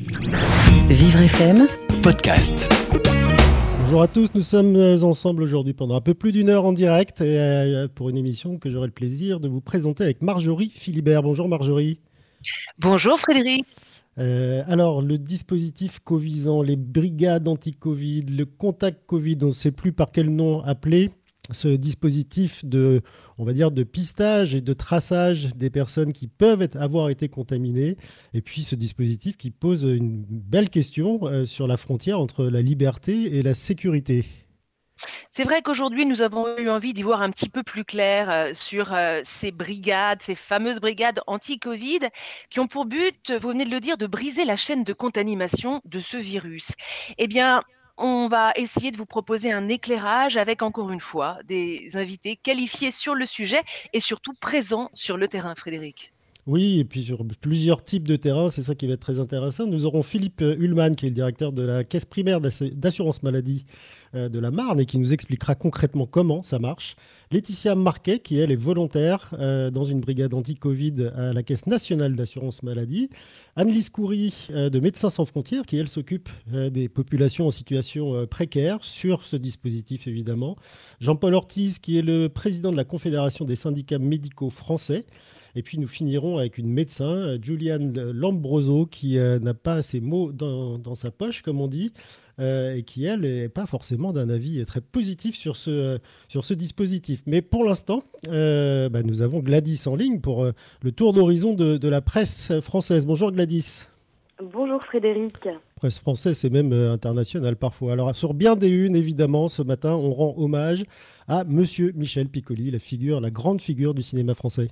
Vivre FM podcast. Bonjour à tous, nous sommes ensemble aujourd'hui pendant un peu plus d'une heure en direct et, euh, pour une émission que j'aurai le plaisir de vous présenter avec Marjorie Philibert. Bonjour Marjorie. Bonjour Frédéric. Euh, alors, le dispositif Covisant, les brigades anti-Covid, le contact Covid, on ne sait plus par quel nom appeler ce dispositif de, on va dire, de pistage et de traçage des personnes qui peuvent avoir été contaminées, et puis ce dispositif qui pose une belle question euh, sur la frontière entre la liberté et la sécurité. C'est vrai qu'aujourd'hui, nous avons eu envie d'y voir un petit peu plus clair euh, sur euh, ces brigades, ces fameuses brigades anti-Covid, qui ont pour but, vous venez de le dire, de briser la chaîne de contamination de ce virus. Eh bien, on va essayer de vous proposer un éclairage avec, encore une fois, des invités qualifiés sur le sujet et surtout présents sur le terrain, Frédéric. Oui, et puis sur plusieurs types de terrains, c'est ça qui va être très intéressant. Nous aurons Philippe Ullmann, qui est le directeur de la caisse primaire d'assurance maladie euh, de la Marne et qui nous expliquera concrètement comment ça marche. Laetitia Marquet, qui elle est volontaire euh, dans une brigade anti-Covid à la Caisse nationale d'assurance maladie. Anne-Lise Coury euh, de Médecins sans frontières, qui elle s'occupe des populations en situation précaire sur ce dispositif évidemment. Jean-Paul Ortiz, qui est le président de la Confédération des syndicats médicaux français. Et puis nous finirons avec une médecin, Juliane Lambroso, qui n'a pas ses mots dans, dans, sa poche, comme on dit, euh, et qui, elle, n'est pas forcément d'un avis très positif sur ce, sur ce dispositif. Mais pour l'instant, euh, bah, nous avons Gladys en ligne pour euh, le tour d'horizon de, de, la presse française. Bonjour Gladys. Bonjour Frédéric. Presse française et même internationale parfois. Alors sur bien des unes, évidemment, ce matin, on rend hommage à Monsieur Michel Piccoli, la figure, la grande figure du cinéma français.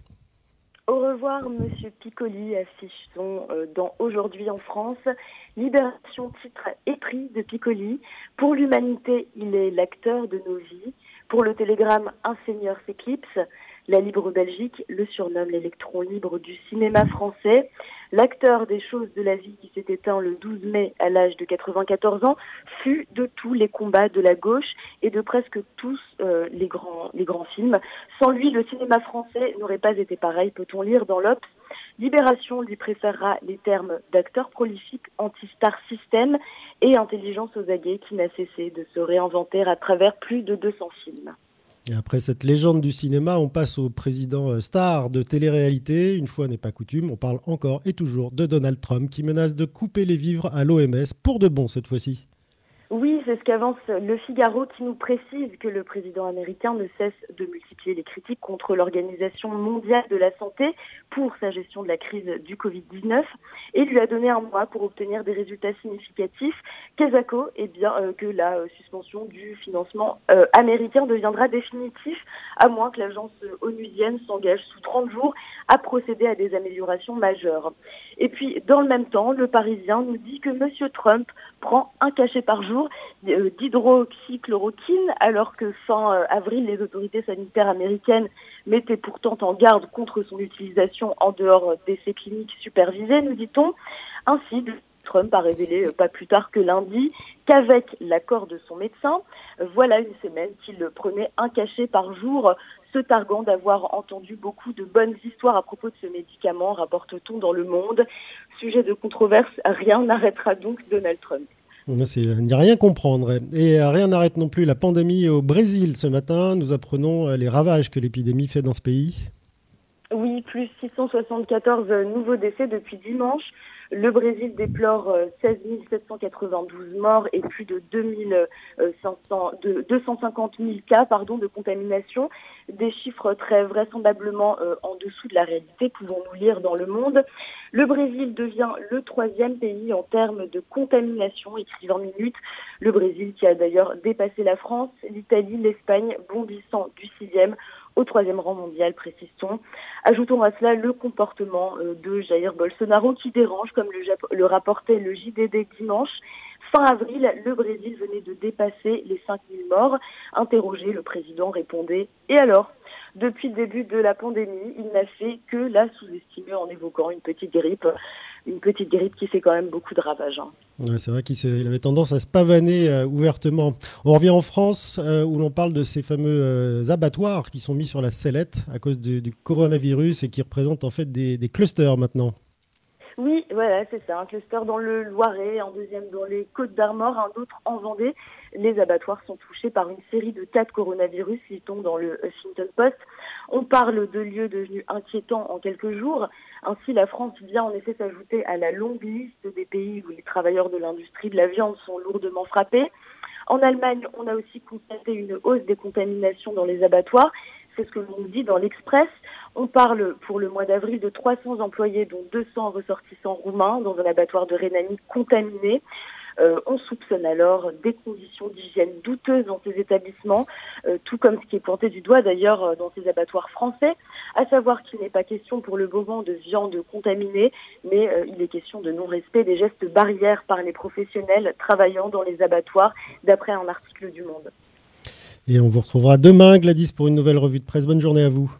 Au revoir, Monsieur Piccoli, affiche-t-on dans Aujourd'hui en France. Libération, titre et prix de Piccoli. Pour l'humanité, il est l'acteur de nos vies. Pour le Télégramme, un seigneur s'éclipse. La Libre Belgique le surnomme l'électron libre du cinéma français. L'acteur des choses de la vie qui s'est éteint le 12 mai à l'âge de 94 ans fut de tous les combats de la gauche et de presque tous euh, les, grands, les grands films. Sans lui, le cinéma français n'aurait pas été pareil, peut-on lire dans l'Obs. Libération lui préférera les termes d'acteur prolifique, anti-star système et intelligence aux aguets qui n'a cessé de se réinventer à travers plus de 200 films. Après cette légende du cinéma, on passe au président euh, star de télé-réalité. Une fois n'est pas coutume, on parle encore et toujours de Donald Trump qui menace de couper les vivres à l'OMS pour de bon cette fois-ci. Oui, c'est ce qu'avance le Figaro qui nous précise que le président américain ne cesse de multiplier les critiques contre l'Organisation mondiale de la santé pour sa gestion de la crise du Covid-19 et lui a donné un mois pour obtenir des résultats significatifs. Kazako, eh bien euh, que la euh, suspension du financement euh, américain deviendra définitif à moins que l'agence onusienne s'engage sous 30 jours à procéder à des améliorations majeures. Et puis, dans le même temps, le Parisien nous dit que M. Trump prend un cachet par jour d'hydroxychloroquine, alors que fin euh, avril, les autorités sanitaires américaines mettaient pourtant en garde contre son utilisation en dehors d'essais cliniques supervisés, nous dit-on. Ainsi, Trump a révélé euh, pas plus tard que lundi qu'avec l'accord de son médecin, voilà une semaine qu'il prenait un cachet par jour se targuant d'avoir entendu beaucoup de bonnes histoires à propos de ce médicament, rapporte-t-on dans Le Monde. Sujet de controverse, rien n'arrêtera donc Donald Trump. Il n'y a rien comprendre. Et rien n'arrête non plus la pandémie au Brésil. Ce matin, nous apprenons les ravages que l'épidémie fait dans ce pays. Oui, plus 674 nouveaux décès depuis dimanche. Le Brésil déplore 16 euh, 792 morts et plus de, 500, de 250 000 cas pardon, de contamination. Des chiffres très vraisemblablement euh, en dessous de la réalité, pouvons-nous lire dans le monde. Le Brésil devient le troisième pays en termes de contamination, écrit en minutes. Le Brésil qui a d'ailleurs dépassé la France, l'Italie, l'Espagne, bondissant du sixième au troisième rang mondial, précise-t-on. Ajoutons à cela le comportement euh, de Jair Bolsonaro qui dérange, comme le, rapportait le JDD dimanche. Fin avril, le Brésil venait de dépasser les 5000 morts. Interrogé, le président répondait Et alors? Depuis le début de la pandémie, il n'a fait que la sous-estimer en évoquant une petite grippe une petite grippe qui fait quand même beaucoup de ravages. Hein. c'est vrai qu'il avait tendance à se pavaner euh, ouvertement. On revient en France euh, où l'on parle de ces fameux euh, abattoirs qui sont mis sur la sellette à cause du, coronavirus et qui représentent en fait des, clusters maintenant. Oui, voilà, c'est ça. Un cluster dans le Loiret, un deuxième dans les Côtes d'Armor, un autre en Vendée. Les abattoirs sont touchés par une série de cas de coronavirus, tombent dans le Huffington Post. On parle de lieux devenus inquiétants en quelques jours. Ainsi, la France vient en effet s'ajouter à la longue liste des pays où les travailleurs de l'industrie de la viande sont lourdement frappés. En Allemagne, on a aussi constaté une hausse des contaminations dans les abattoirs. C'est ce que l'on dit dans l'Express. On parle pour le mois d'avril de 300 employés, dont 200 ressortissants roumains, dans un abattoir de Rhénanie contaminé. Euh, on soupçonne alors des conditions d'hygiène douteuses dans ces établissements, euh, tout comme ce qui est pointé du doigt d'ailleurs euh, dans ces abattoirs français, à savoir qu'il n'est pas question pour le moment de viande contaminée, mais il est question de non-respect des gestes barrières par les professionnels travaillant dans les abattoirs, d'après un article du Monde. Et on vous retrouvera demain, Gladys, pour une nouvelle revue de presse. Bonne journée à vous.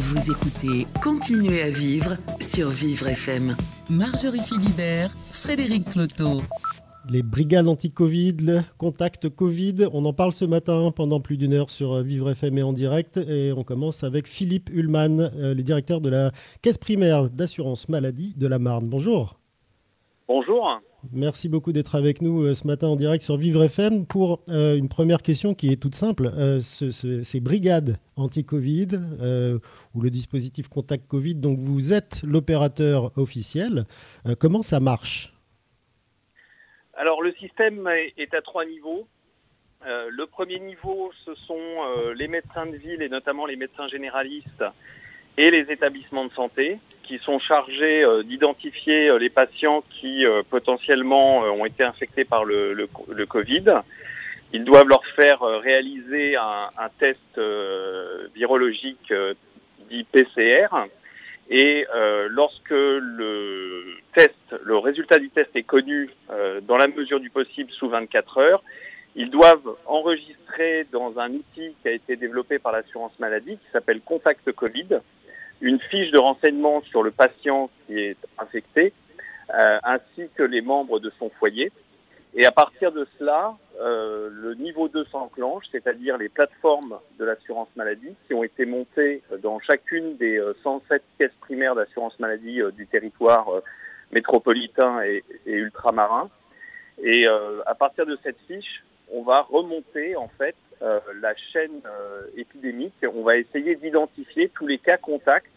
Vous écoutez Continuez à vivre sur Vivre FM. Marjorie Philibert, Frédéric Cloteau. Les brigades anti-Covid, le contact Covid, on en parle ce matin pendant plus d'une heure sur Vivre FM et en direct. Et on commence avec Philippe Ullmann, euh, le directeur de la Caisse primaire d'assurance maladie de la Marne. Bonjour. Bonjour. Merci beaucoup d'être avec nous euh, ce matin en direct sur Vivre FM pour euh, une première question qui est toute simple. Euh, ces brigades anti-Covid ou le dispositif Contact Covid, donc vous êtes l'opérateur officiel. comment ça marche? Alors le système est à trois niveaux. le premier niveau, ce sont les médecins de ville et notamment les médecins généralistes et les établissements de santé qui sont chargés euh, d'identifier euh, les patients qui euh, potentiellement ont été infectés par le, Covid. Ils doivent leur faire réaliser un, un test virologique dit PCR. Et lorsque le test, le résultat du test est connu dans la mesure du possible sous 24 heures, ils doivent enregistrer dans un outil qui a été développé par l'assurance maladie qui s'appelle Contact Covid une fiche de renseignement sur le patient qui est infecté, euh, ainsi que les membres de son foyer. Et à partir de cela, euh, le niveau 2 s'enclenche, c'est-à-dire les plateformes de l'assurance maladie qui ont été montées dans chacune des 107 euh, caisses primaires d'assurance maladie du territoire métropolitain et, et, ultramarin. Et à partir de cette fiche, on va remonter en fait euh, la chaîne euh, épidémique, on va essayer d'identifier tous les cas contacts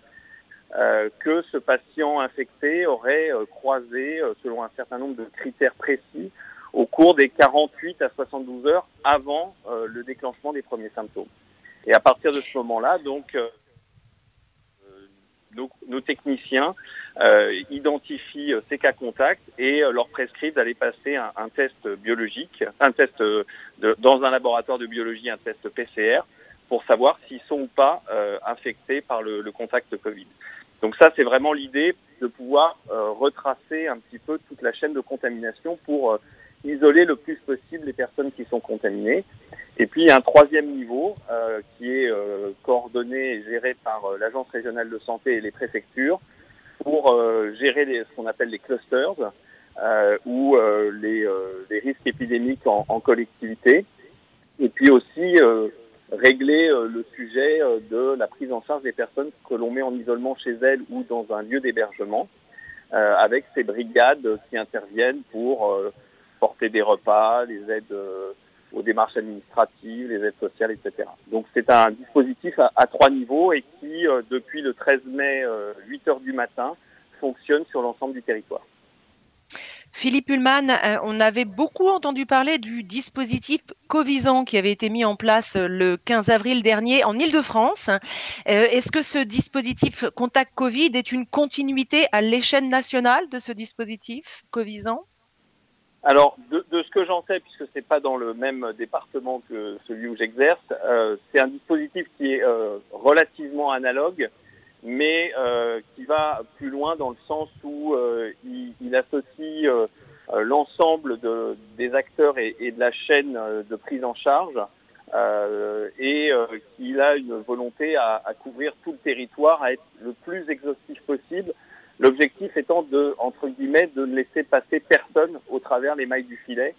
euh, que ce patient infecté aurait croisé selon un certain nombre de critères précis au cours des 48 à 72 heures avant le déclenchement des premiers symptômes. Et à partir de ce moment-là, donc, nos, techniciens euh, identifient euh, ces cas contacts et euh, leur prescrivent d'aller passer un, un, test biologique, un test de, dans un laboratoire de biologie, un test PCR, pour savoir s'ils sont ou pas infectés par le, le, contact Covid. Donc ça, c'est vraiment l'idée de pouvoir retracer un petit peu toute la chaîne de contamination pour isoler le plus possible les personnes qui sont contaminées. Et puis un troisième niveau euh, qui est euh, coordonné et géré par euh, l'Agence régionale de santé et les préfectures pour euh, gérer les, ce qu'on appelle les clusters ou les, les, risques épidémiques en, en, collectivité. Et puis aussi régler le sujet de la prise en charge des personnes que l'on met en isolement chez elles ou dans un lieu d'hébergement avec ces brigades qui interviennent pour porter des repas, les aides aux démarches administratives, les aides sociales, etc. Donc c'est un dispositif à, trois niveaux et qui, euh, depuis le 13 mai, 8 euh, heures du matin, fonctionne sur l'ensemble du territoire. Philippe Ullmann, euh, on avait beaucoup entendu parler du dispositif Covisan qui avait été mis en place le 15 avril dernier en Ile-de-France. Est-ce que ce dispositif Contact Covid est une continuité à l'échelle nationale de ce dispositif Covisan alors, de, de, ce que j'en sais, puisque c'est pas dans le même département que celui où j'exerce, euh, c'est un dispositif qui est euh, relativement analogue, mais euh, qui va plus loin dans le sens où euh, il, il, associe euh, l'ensemble de, des acteurs et, et, de la chaîne de prise en charge, et qu'il a une volonté à, à couvrir tout le territoire, à être le plus exhaustif possible L'objectif étant de, entre guillemets, de ne laisser passer personne au travers les mailles du filet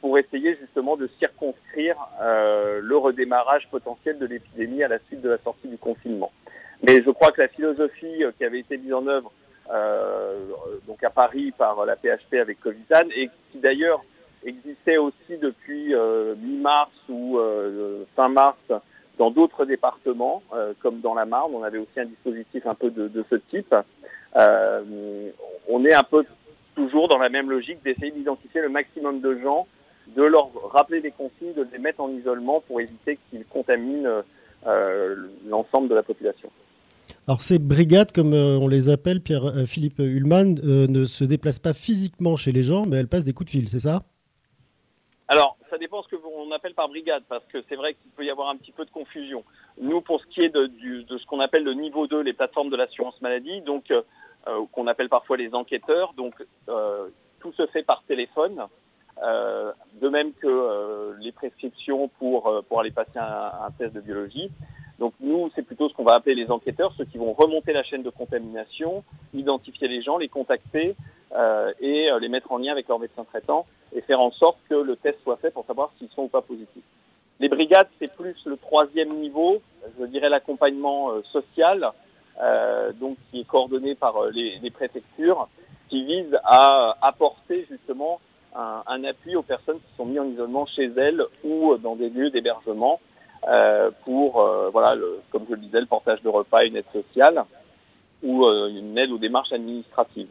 pour essayer justement de circonscrire euh, le redémarrage potentiel de l'épidémie à la suite de la sortie du confinement. Mais je crois que la philosophie euh, qui avait été mise en œuvre donc à Paris par la PHP avec Covisan et qui d'ailleurs existait aussi depuis mi-mars ou fin mars dans d'autres départements, comme dans la Marne. On avait aussi un dispositif un peu de, de ce type. On est un peu toujours dans la même logique d'essayer d'identifier le maximum de gens, de leur rappeler des consignes, de les mettre en isolement pour éviter qu'ils contaminent euh, l'ensemble de la population. Alors ces brigades, comme euh, on les appelle, Pierre-Philippe euh, Ullmann, ne se déplacent pas physiquement chez les gens, mais elles passent des coups de fil, c'est ça? Alors, ça dépend ce qu'on appelle par brigade, parce que c'est vrai qu'il peut y avoir un petit peu de confusion. Nous, pour ce qui est de, de ce qu'on appelle le niveau 2, les plateformes de l'assurance maladie, donc euh, qu'on appelle parfois les enquêteurs. Donc euh, tout se fait par téléphone. Euh, de même que les prescriptions pour, pour aller passer un, un test de biologie. Donc nous, c'est plutôt ce qu'on va appeler les enquêteurs, ceux qui vont remonter la chaîne de contamination, identifier les gens, les contacter euh, et les mettre en lien avec leur médecin traitant et faire en sorte que le test soit fait pour savoir s'ils sont ou pas positifs. Les brigades, c'est plus le troisième niveau, je dirais l'accompagnement social, euh, donc qui est coordonné par euh, les, les, préfectures, qui vise à apporter justement un, un, appui aux personnes qui sont mises en isolement chez elles ou dans des lieux d'hébergement euh, pour, euh, voilà, le, comme je le disais, le portage de repas, une aide sociale ou euh, une aide aux démarches administratives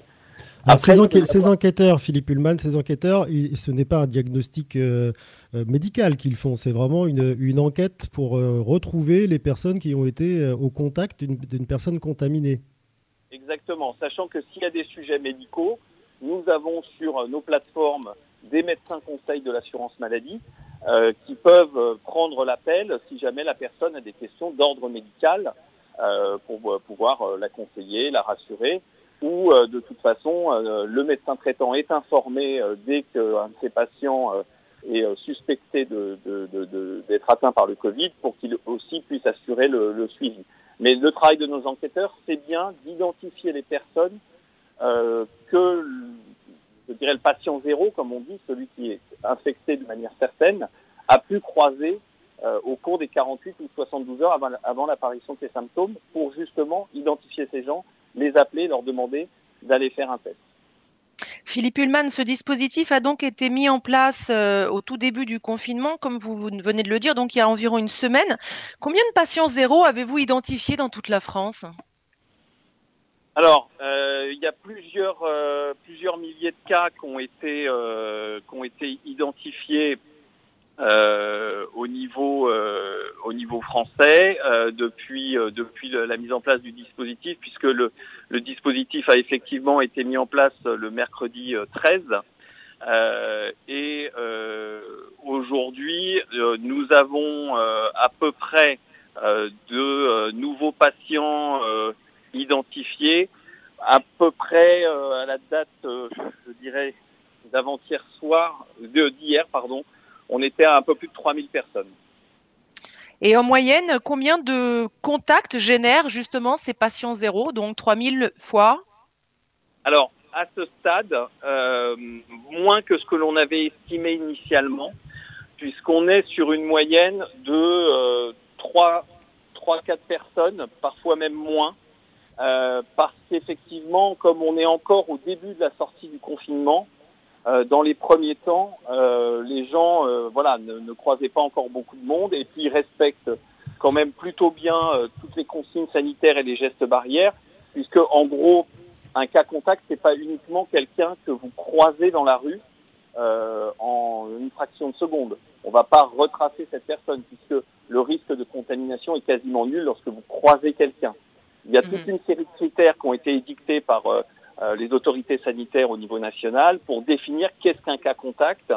ces, enquêteurs, Philippe Ullmann, ces enquêteurs, ce n'est pas un diagnostic euh, euh, médical qu'ils font, c'est vraiment une, enquête pour euh, retrouver les personnes qui ont été au contact d'une personne contaminée. Exactement, sachant que s'il y a des sujets médicaux, nous avons sur nos plateformes des médecins conseils de l'assurance maladie qui peuvent prendre l'appel si jamais la personne a des questions d'ordre médical pour pouvoir la conseiller, la rassurer où euh, de toute façon euh, le médecin traitant est informé euh, dès qu'un de ses patients est suspecté d'être de, de, atteint par le Covid pour qu'il aussi puisse assurer le, le, suivi. Mais le travail de nos enquêteurs, c'est bien d'identifier les personnes euh, que, je dirais, le patient zéro, comme on dit, celui qui est infecté de manière certaine, a pu croiser euh, au cours des 48 ou 72 heures avant, avant l'apparition de ces symptômes pour justement identifier ces gens les appeler, leur demander d'aller faire un test. Philippe Ullmann, ce dispositif a donc été mis en place euh, au tout début du confinement, comme vous, venez de le dire, donc il y a environ une semaine. Combien de patients zéro avez-vous identifié dans toute la France? Alors, euh, il y a plusieurs, euh, plusieurs milliers de cas qui ont été, qui ont été identifiés euh, au niveau euh, au niveau français euh, depuis depuis la mise en place du dispositif puisque le le dispositif a effectivement été mis en place le mercredi 13 et aujourd'hui nous avons à peu près de nouveaux patients identifiés. À peu près à la date je dirais d'avant-hier soir d'hier pardon on était à un peu plus de 3000 personnes. Et en moyenne, combien de contacts génèrent justement ces patients zéro, donc 3000 fois? Alors, à ce stade, euh, moins que ce que l'on avait estimé initialement, puisqu'on est sur une moyenne de euh, 3, 4 personnes, parfois même moins, euh, parce qu'effectivement, comme on est encore au début de la sortie du confinement, euh, dans les premiers temps, euh, les gens euh, voilà, ne, ne, croisaient pas encore beaucoup de monde et puis ils respectent quand même plutôt bien toutes les consignes sanitaires et les gestes barrières, puisque en gros, un cas contact, c'est pas uniquement quelqu'un que vous croisez dans la rue en une fraction de seconde. On va pas retracer cette personne puisque le risque de contamination est quasiment nul lorsque vous croisez quelqu'un. Il y a toute mhm. une série de critères qui ont été édictés par euh, les autorités sanitaires au niveau national pour définir qu'est-ce qu'un cas contact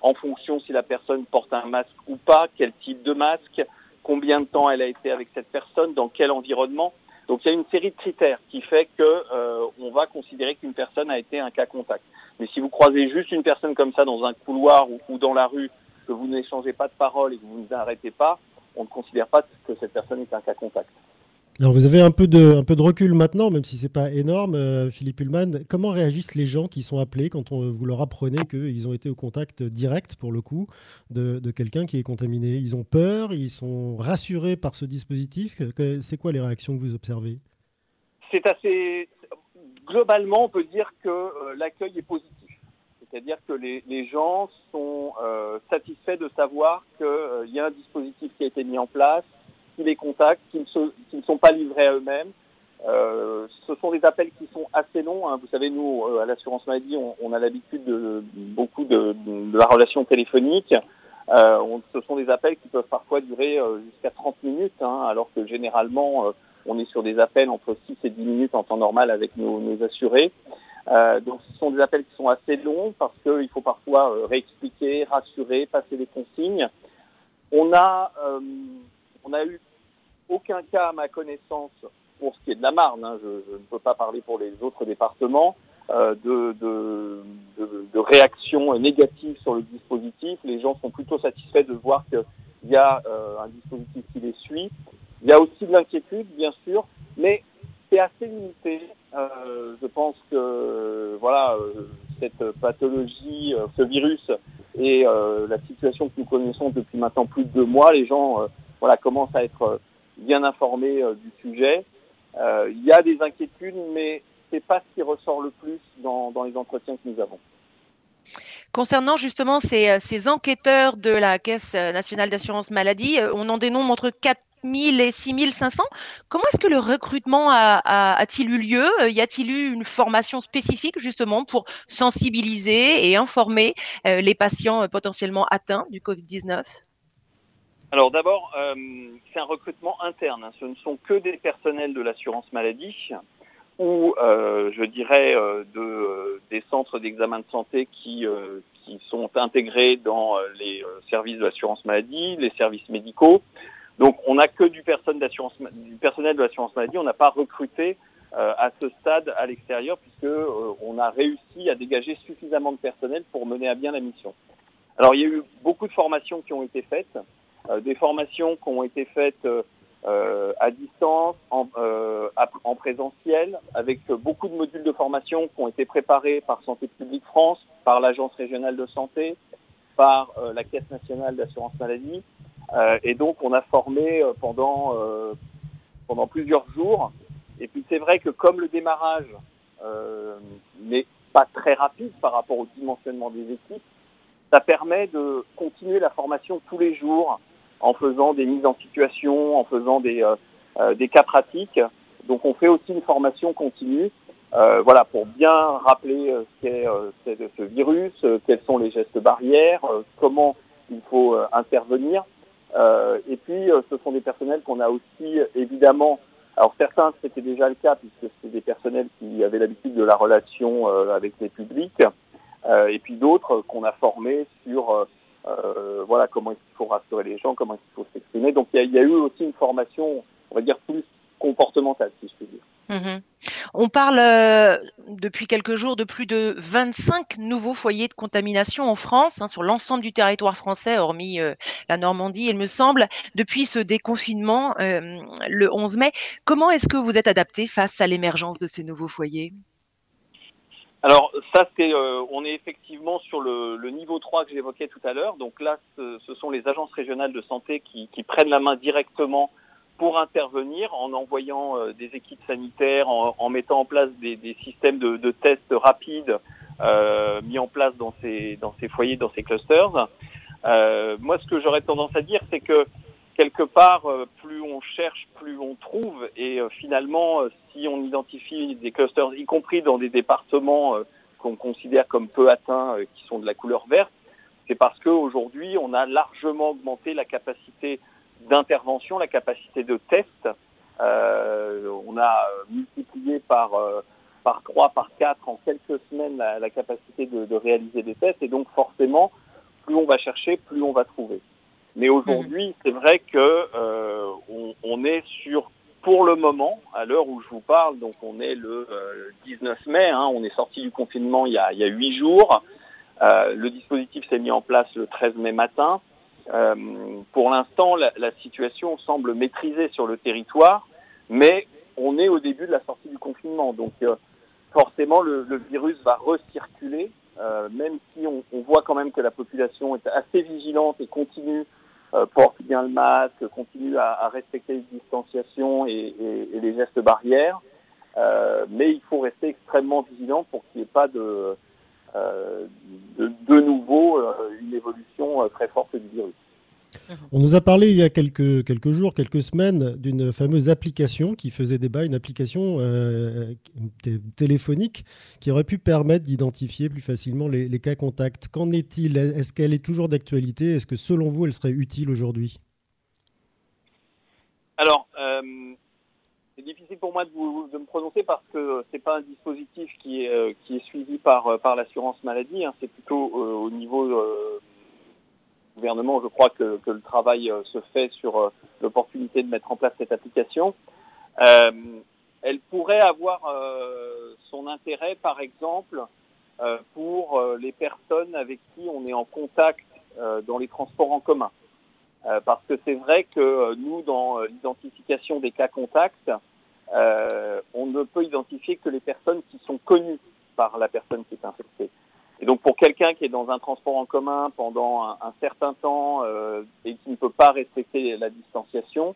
en fonction si la personne porte un masque ou pas, quel type de masque, combien de temps elle a été avec cette personne, dans quel environnement. Donc il y a une série de critères qui fait que euh, on va considérer qu'une personne a été un cas contact. Mais si vous croisez juste une personne comme ça dans un couloir ou, ou dans la rue, que vous n'échangez pas de parole et que vous ne vous arrêtez pas, on ne considère pas que cette personne est un cas contact. Vous avez un peu de, recul maintenant, même si c'est pas énorme, euh, Philippe Ullmann. Comment réagissent les gens qui sont appelés quand on, vous leur apprenez qu'ils ont été au contact direct, pour le coup, de, quelqu'un qui est contaminé? Ils ont peur? Ils sont rassurés par ce dispositif? C'est quoi les réactions que vous observez? Assez... globalement, on peut dire que l'accueil est positif. C'est-à-dire que les, les, gens sont satisfaits de savoir qu'il y a un dispositif qui a été mis en place, qui les contactent, qui ne, qui ne sont pas livrés à eux-mêmes, euh, ce sont des appels qui sont assez longs. Hein. Vous savez, nous, euh, à l'assurance maladie, on, on a l'habitude de, beaucoup de, de, la relation téléphonique. Euh, on, ce sont des appels qui peuvent parfois durer euh, jusqu'à 30 minutes, hein, alors que généralement, on est sur des appels entre 6 et 10 minutes en temps normal avec nos, nos assurés. donc, ce sont des appels qui sont assez longs parce qu'il faut parfois réexpliquer, rassurer, passer des consignes. On a, on a eu aucun cas, à ma connaissance, pour ce qui est de la Marne, hein, je, je, ne peux pas parler pour les autres départements, euh, de, de, de, de, réactions négatives sur le dispositif. Les gens sont plutôt satisfaits de voir qu'il y a euh, un dispositif qui les suit. Il y a aussi de l'inquiétude, bien sûr, mais c'est assez limité. Euh, je pense que voilà, euh, cette pathologie, euh, ce virus et la situation que nous connaissons depuis maintenant plus de deux mois, les gens voilà commencent à être bien informés du sujet. Euh, il y a des inquiétudes, mais c'est pas ce qui ressort le plus dans, les entretiens que nous avons. Concernant justement ces, euh, ces, enquêteurs de la Caisse nationale d'assurance maladie, euh, on en dénombre entre 4 000 et 6 500. Comment est-ce que le recrutement a-t-il eu lieu? Y a-t-il eu une formation spécifique justement pour sensibiliser et informer les patients potentiellement atteints du Covid-19 alors d'abord, euh, c'est un recrutement interne. Hein. Ce ne sont que des personnels de l'assurance maladie ou, euh, je dirais, euh, de, euh, des centres d'examen de santé qui, euh, qui sont intégrés dans euh, les services de l'assurance maladie, les services médicaux. Donc on n'a que du, personne du personnel de l'assurance maladie. On n'a pas recruté à ce stade à l'extérieur puisque on a réussi à dégager suffisamment de personnel pour mener à bien la mission. Alors il y a eu beaucoup de formations qui ont été faites. Euh, des formations qui ont été faites euh, euh, à distance, en, en, présentiel, avec beaucoup de modules de formation qui ont été préparés par Santé publique France, par l'Agence régionale de santé, par la Caisse nationale d'assurance maladie. et donc, on a formé pendant, pendant plusieurs jours. Et puis, c'est vrai que comme le démarrage n'est pas très rapide par rapport au dimensionnement des équipes, ça permet de continuer la formation tous les jours en faisant des mises en situation, en faisant des, euh, euh, des cas pratiques. Donc on fait aussi une formation continue, euh, voilà, pour bien rappeler ce qu'est ce virus, quels sont les gestes barrières, comment il faut intervenir. et puis ce sont des personnels qu'on a aussi évidemment alors certains, c'était déjà le cas puisque c'est des personnels qui avaient l'habitude de la relation avec les publics, euh, et puis d'autres qu'on a formés sur euh, voilà comment il faut rassurer les gens, comment il faut s'exprimer. Donc il y, a, eu aussi une formation, on va dire plus comportementale, si je puis dire. Mmh. On parle euh, depuis quelques jours de plus de 25 nouveaux foyers de contamination en France, hein, sur l'ensemble du territoire français, hormis euh, la Normandie, il me semble, depuis ce déconfinement le 11 mai. Comment est-ce que vous êtes adapté face à l'émergence de ces nouveaux foyers? Alors ça, c'est, euh, on est effectivement sur le, le niveau 3 que j'évoquais tout à l'heure. Donc là, ce, ce, sont les agences régionales de santé qui, qui, prennent la main directement pour intervenir en envoyant euh, des équipes sanitaires, en, en, mettant en place des, des systèmes de, de, tests rapides euh, mis en place dans ces, dans ces foyers, dans ces clusters. Euh, moi, ce que j'aurais tendance à dire, c'est que quelque part, euh, plus on cherche, plus on trouve. Et euh, finalement, euh, si on identifie des clusters, y compris dans des départements qu'on considère comme peu atteints, qui sont de la couleur verte, c'est parce qu'aujourd'hui, on a largement augmenté la capacité d'intervention, la capacité de test. Euh, on a multiplié par par trois, par quatre en quelques semaines la, la capacité de, de réaliser des tests. Et donc, forcément, plus on va chercher, plus on va trouver. Mais aujourd'hui, c'est vrai que euh, on, on, est sur, pour le moment, à l'heure où je vous parle, donc on est le euh, 19 mai, hein, on est sorti du confinement il y a, il y a 8 jours. Euh, le dispositif s'est mis en place le 13 mai matin. Euh, pour l'instant, la, la, situation semble maîtrisée sur le territoire, mais on est au début de la sortie du confinement. Donc euh, forcément, le, le, virus va recirculer, euh, même si on, on, voit quand même que la population est assez vigilante et continue euh, porte bien le masque, continue à, respecter les distanciations et, les gestes barrières. mais il faut rester extrêmement vigilant pour qu'il n'y ait pas de, de, de nouveau une évolution très forte du virus. On nous a parlé il y a quelques, quelques jours, quelques semaines, d'une fameuse application qui faisait débat, une application euh, téléphonique qui aurait pu permettre d'identifier plus facilement les, cas contacts. Qu'en est-il? Est-ce qu'elle est toujours d'actualité? Est-ce que selon vous, elle serait utile aujourd'hui? Alors, euh, c'est difficile pour moi de, de, me prononcer parce que ce n'est pas un dispositif qui est, euh, suivi par, par l'assurance maladie, hein. c'est plutôt au niveau gouvernement, je crois que, que le travail euh, se fait sur euh, l'opportunité de mettre en place cette application. Euh, elle pourrait avoir son intérêt, par exemple, pour les personnes avec qui on est en contact dans les transports en commun. parce que c'est vrai que nous, dans l'identification des cas contacts, on ne peut identifier que les personnes qui sont connues par la personne qui est infectée. Et donc pour quelqu'un qui est dans un transport en commun pendant un, certain temps euh, et qui ne peut pas respecter la distanciation,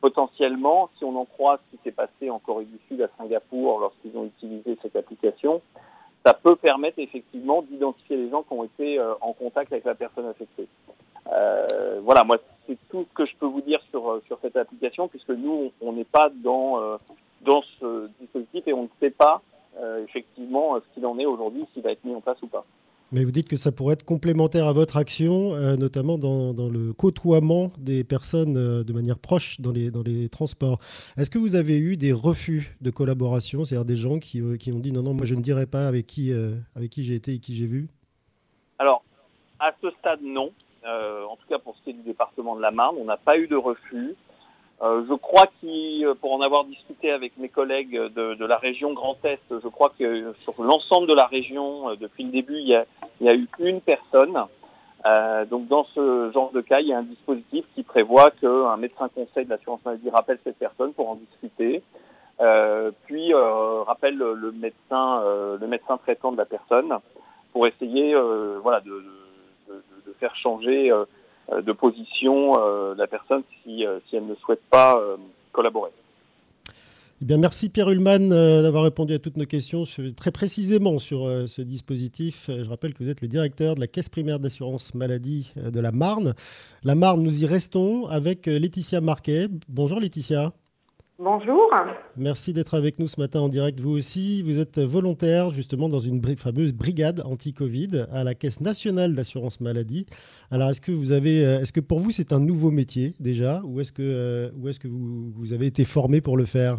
potentiellement, si on en croit ce qui s'est passé en Corée du Sud, à Singapour, lorsqu'ils ont utilisé cette application, ça peut permettre effectivement d'identifier les gens qui ont été euh, en contact avec la personne affectée. Euh, voilà, moi c'est tout ce que je peux vous dire sur euh, sur cette application, puisque nous on n'est pas dans euh, dans ce dispositif et on ne sait pas effectivement ce qu'il en est aujourd'hui, s'il va être mis en place ou pas. Mais vous dites que ça pourrait être complémentaire à votre action, euh, notamment dans, dans, le côtoiement des personnes euh, de manière proche dans les, dans les transports. Est-ce que vous avez eu des refus de collaboration, c'est-à-dire des gens qui, qui, ont dit non, non, moi je ne dirai pas avec qui, avec qui j'ai été et qui j'ai vu? Alors, à ce stade, non. en tout cas, pour ce qui est du département de la Marne, on n'a pas eu de refus. Euh, je crois qu'il, pour en avoir discuté avec mes collègues de, de la région Grand Est, je crois que sur l'ensemble de la région, euh, depuis le début, il y a, il y a eu une personne. Euh, donc dans ce genre de cas, il y a un dispositif qui prévoit qu'un médecin conseil de l'assurance maladie rappelle cette personne pour en discuter, euh, puis euh, rappelle le médecin, le médecin traitant de la personne pour essayer, voilà, de, de, de, faire changer euh, de position euh, la personne si, euh, si elle ne souhaite pas collaborer. Eh bien, merci Pierre Ullmann d'avoir répondu à toutes nos questions très précisément sur ce dispositif. Je rappelle que vous êtes le directeur de la Caisse primaire d'assurance maladie de la Marne. La Marne, nous y restons avec Laetitia Marquet. Bonjour Laetitia. Bonjour. Merci d'être avec nous ce matin en direct. Vous aussi, vous êtes volontaire justement dans une fameuse brigade anti-Covid à la Caisse nationale d'assurance maladie. Alors, est-ce que vous avez, euh, est-ce que pour vous c'est un nouveau métier déjà, ou est-ce que, euh, ou est-ce que vous, vous, avez été formé pour le faire?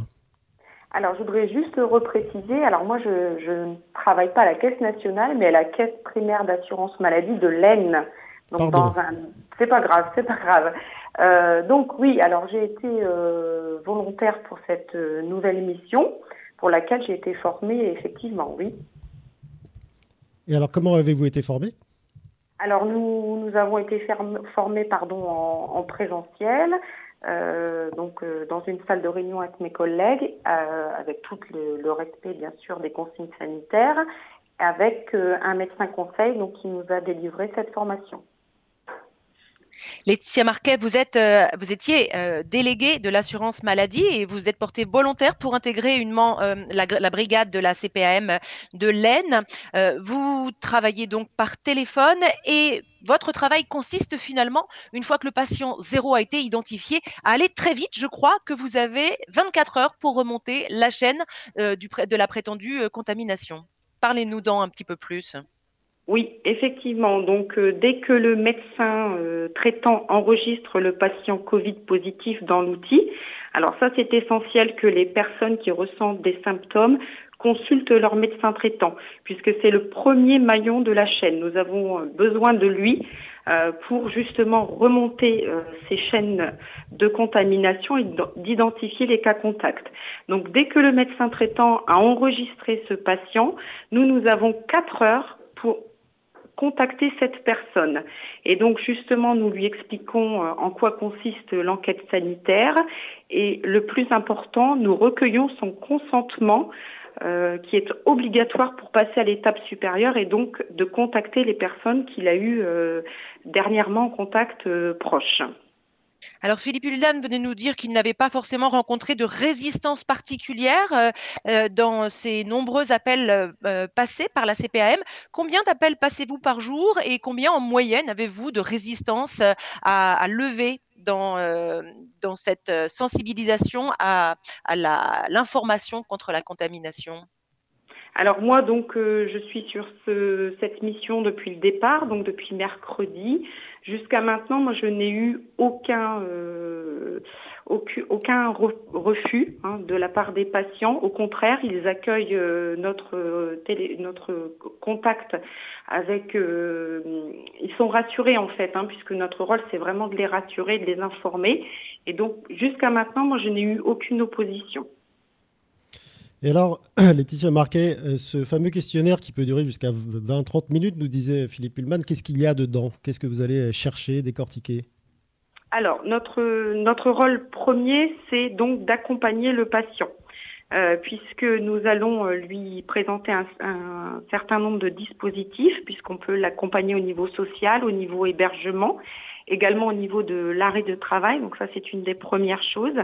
Alors, je voudrais juste repréciser. Alors, moi, je, ne travaille pas à la Caisse nationale, mais à la Caisse primaire d'assurance maladie de l'Aisne. Donc, Pardon. dans un, c'est pas grave, c'est pas grave. Euh, donc oui, alors j'ai été euh, volontaire pour cette euh, nouvelle mission pour laquelle j'ai été formée effectivement, oui. Et alors comment avez-vous été formée? Alors nous, nous avons été formés pardon, en, en présentiel, donc dans une salle de réunion avec mes collègues, avec tout le, le, respect bien sûr des consignes sanitaires, avec un médecin conseil donc, qui nous a délivré cette formation. Laetitia Marquet, vous, euh, étiez euh, déléguée de l'assurance maladie et vous êtes portée volontaire pour intégrer euh, la, brigade de la CPAM de l'Aisne. vous travaillez donc par téléphone et votre travail consiste finalement, une fois que le patient zéro a été identifié, à aller très vite. Je crois que vous avez 24 heures pour remonter la chaîne de la prétendue contamination. Parlez-nous-en un petit peu plus. Oui, effectivement. Donc, euh, dès que le médecin euh, traitant enregistre le patient Covid positif dans l'outil, alors ça, c'est essentiel que les personnes qui ressentent des symptômes consultent leur médecin traitant, puisque c'est le premier maillon de la chaîne. Nous avons euh, besoin de lui pour justement remonter ces chaînes de contamination et d'identifier les cas contacts. Donc, dès que le médecin traitant a enregistré ce patient, nous, nous avons quatre heures pour contacter cette personne. Et donc justement, nous lui expliquons euh, en quoi consiste l'enquête sanitaire et le plus important, nous recueillons son consentement euh, qui est obligatoire pour passer à l'étape supérieure et donc de contacter les personnes qu'il a eues euh, dernièrement en contact proche. Alors Philippe Huldan venait nous dire qu'il n'avait pas forcément rencontré de résistance particulière euh, euh, dans ces nombreux appels euh, passés par la CPAM. Combien d'appels passez-vous par jour et combien en moyenne avez-vous de résistance à, lever dans, dans cette sensibilisation à, l'information contre la contamination? Alors moi donc je suis sur ce, cette mission depuis le départ, donc depuis mercredi. Jusqu'à maintenant, moi, je n'ai eu aucun, euh, aucun, refus hein, de la part des patients. Au contraire, ils accueillent euh, notre, télé, notre contact avec. Euh, ils sont rassurés en fait, hein, puisque notre rôle, c'est vraiment de les rassurer, de les informer. Et donc, jusqu'à maintenant, moi, je n'ai eu aucune opposition. Et alors, Laetitia Marquet, euh, ce fameux questionnaire qui peut durer jusqu'à 20-30 minutes, nous disait Philippe Ullmann, qu'est-ce qu'il y a dedans? Qu'est-ce que vous allez chercher, décortiquer? Alors, notre, notre rôle premier, c'est donc d'accompagner le patient. Euh, puisque nous allons euh, lui présenter un, certain nombre de dispositifs, puisqu'on peut l'accompagner au niveau social, au niveau hébergement, également au niveau de l'arrêt de travail. Donc ça, c'est une des premières choses.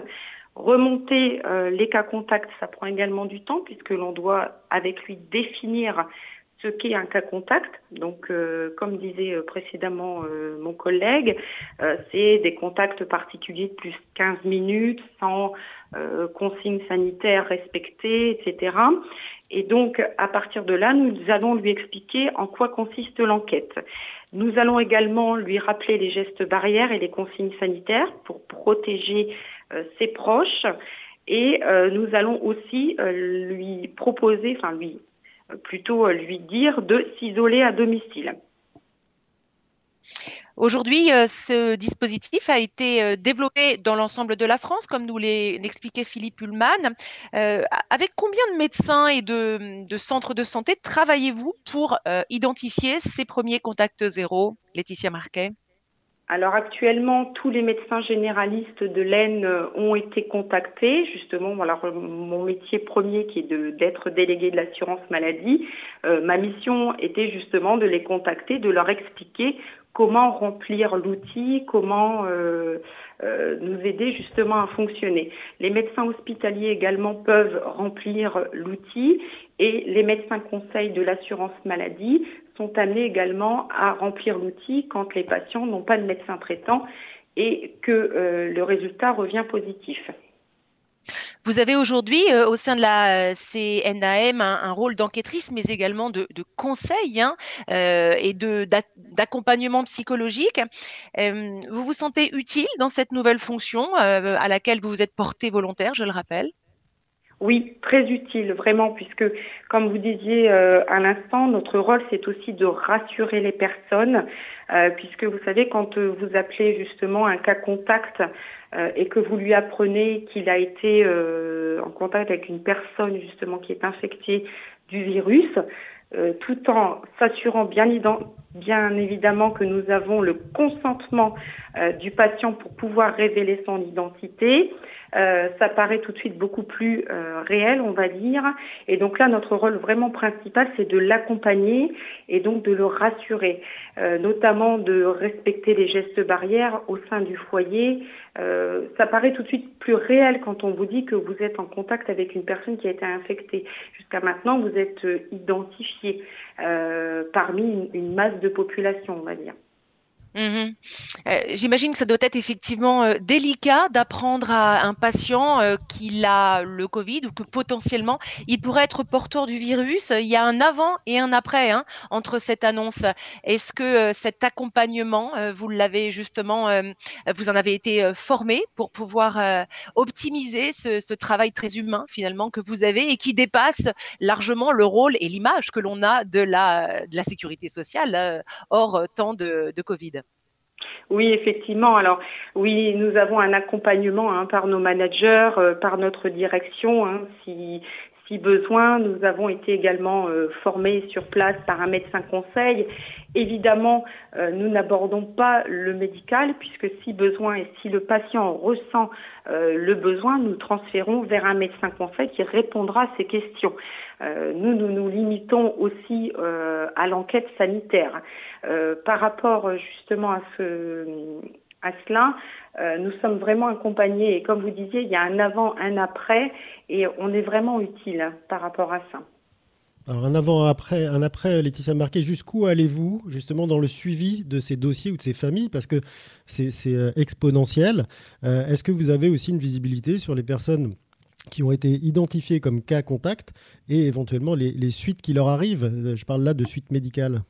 Remonter euh, les cas contacts, ça prend également du temps puisque l'on doit avec lui définir ce qu'est un cas contact. Donc, euh, comme disait euh, précédemment mon collègue, c'est des contacts particuliers de plus 15 minutes, sans consignes sanitaires respectées, etc. Et donc, à partir de là, nous allons lui expliquer en quoi consiste l'enquête. Nous allons également lui rappeler les gestes barrières et les consignes sanitaires pour protéger euh, ses proches et euh, nous allons aussi euh, lui proposer, enfin lui plutôt lui dire de s'isoler à domicile. Aujourd'hui, ce dispositif a été développé dans l'ensemble de la France, comme nous l'expliquait Philippe Ullmann. avec combien de médecins et de centres de santé travaillez-vous pour identifier ces premiers contacts zéro, Laetitia Marquet alors actuellement, tous les médecins généralistes de l'Aisne euh, ont été contactés. Justement, voilà, mon métier premier qui est d'être délégué de l'assurance maladie, euh, ma mission était justement de les contacter, de leur expliquer comment remplir l'outil, comment euh, nous aider justement à fonctionner. Les médecins hospitaliers également peuvent remplir l'outil et les médecins conseils de l'assurance maladie sont amenés également à remplir l'outil quand les patients n'ont pas de médecin traitant et que euh, le résultat revient positif. Vous avez aujourd'hui euh, au sein de la euh, CNAM un, rôle d'enquêtrice, mais également de, conseil hein, et d'accompagnement psychologique. vous vous sentez utile dans cette nouvelle fonction à laquelle vous vous êtes porté volontaire, je le rappelle? Oui, très utile, vraiment, puisque, comme vous disiez euh, à l'instant, notre rôle, c'est aussi de rassurer les personnes, euh, puisque vous savez, quand euh, vous appelez justement un cas contact et que vous lui apprenez qu'il a été en contact avec une personne justement qui est infectée du virus, tout en s'assurant bien, évidemment que nous avons le consentement du patient pour pouvoir révéler son identité, euh, ça paraît tout de suite beaucoup plus euh, réel, on va dire. Et donc là, notre rôle vraiment principal, c'est de l'accompagner et donc de le rassurer, euh, notamment de respecter les gestes barrières au sein du foyer. ça paraît tout de suite plus réel quand on vous dit que vous êtes en contact avec une personne qui a été infectée. Jusqu'à maintenant, vous êtes identifié parmi une masse de population, on va dire. Mmh euh, j'imagine que ça doit être effectivement euh, délicat d'apprendre à un patient euh, qu'il a le Covid ou que potentiellement il pourrait être porteur du virus. Il y a un avant et un après hein, entre cette annonce. Est-ce que cet accompagnement, vous l'avez justement, vous en avez été formé pour pouvoir optimiser ce, travail très humain finalement que vous avez et qui dépasse largement le rôle et l'image que l'on a de la, sécurité sociale hors temps de Covid? Oui, effectivement. Alors oui, nous avons un accompagnement hein, par nos managers, euh, par notre direction. Hein, si, si besoin, nous avons été également euh, formés sur place par un médecin conseil. Évidemment, euh, nous n'abordons pas le médical puisque si besoin et si le patient ressent le besoin, nous transférons vers un médecin conseil qui répondra à ces questions. nous, nous nous limitons aussi à l'enquête sanitaire. Euh, par rapport justement à ce Asselin, nous sommes vraiment accompagnés. Et comme vous disiez, il y a un avant, un après, et on est vraiment utile par rapport à ça. Alors un avant, un après, un après, Laetitia Marquet, jusqu'où allez-vous justement dans le suivi de ces dossiers ou de ces familles? Parce que c'est exponentiel. Est-ce que vous avez aussi une visibilité sur les personnes qui ont été identifiés comme cas contact et éventuellement les, suites qui leur arrivent? Euh, je parle là de suites médicales.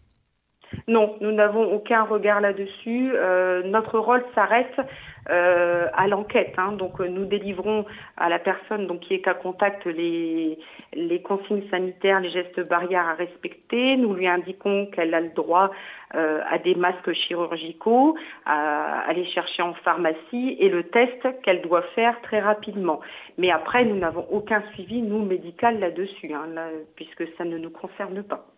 Non, nous n'avons aucun regard là-dessus. Euh, notre rôle s'arrête euh, à l'enquête. Hein. Donc nous délivrons à la personne donc qui est cas contact les consignes sanitaires, les gestes barrières à respecter. Nous lui indiquons qu'elle a le droit euh, à des masques chirurgicaux, à aller chercher en pharmacie et le test qu'elle doit faire très rapidement. Mais après, nous n'avons aucun suivi, nous, médical là-dessus, hein, puisque ça ne nous concerne pas.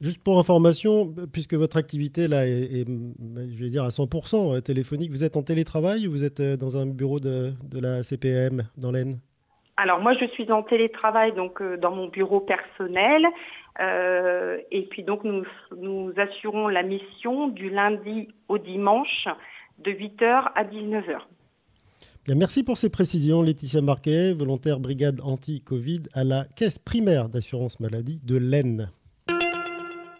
Juste pour information, puisque votre activité là est, je vais dire à 100% euh, téléphonique, vous êtes en télétravail ou vous êtes euh, dans un bureau de, de la CPM dans l'Aisne? Alors moi je suis en télétravail donc dans mon bureau personnel euh, et puis donc nous, nous assurons la mission du lundi au dimanche de 8h à 19h. Bien, merci pour ces précisions, Laetitia Marquet, volontaire brigade anti-Covid à la Caisse primaire d'assurance maladie de l'Aisne.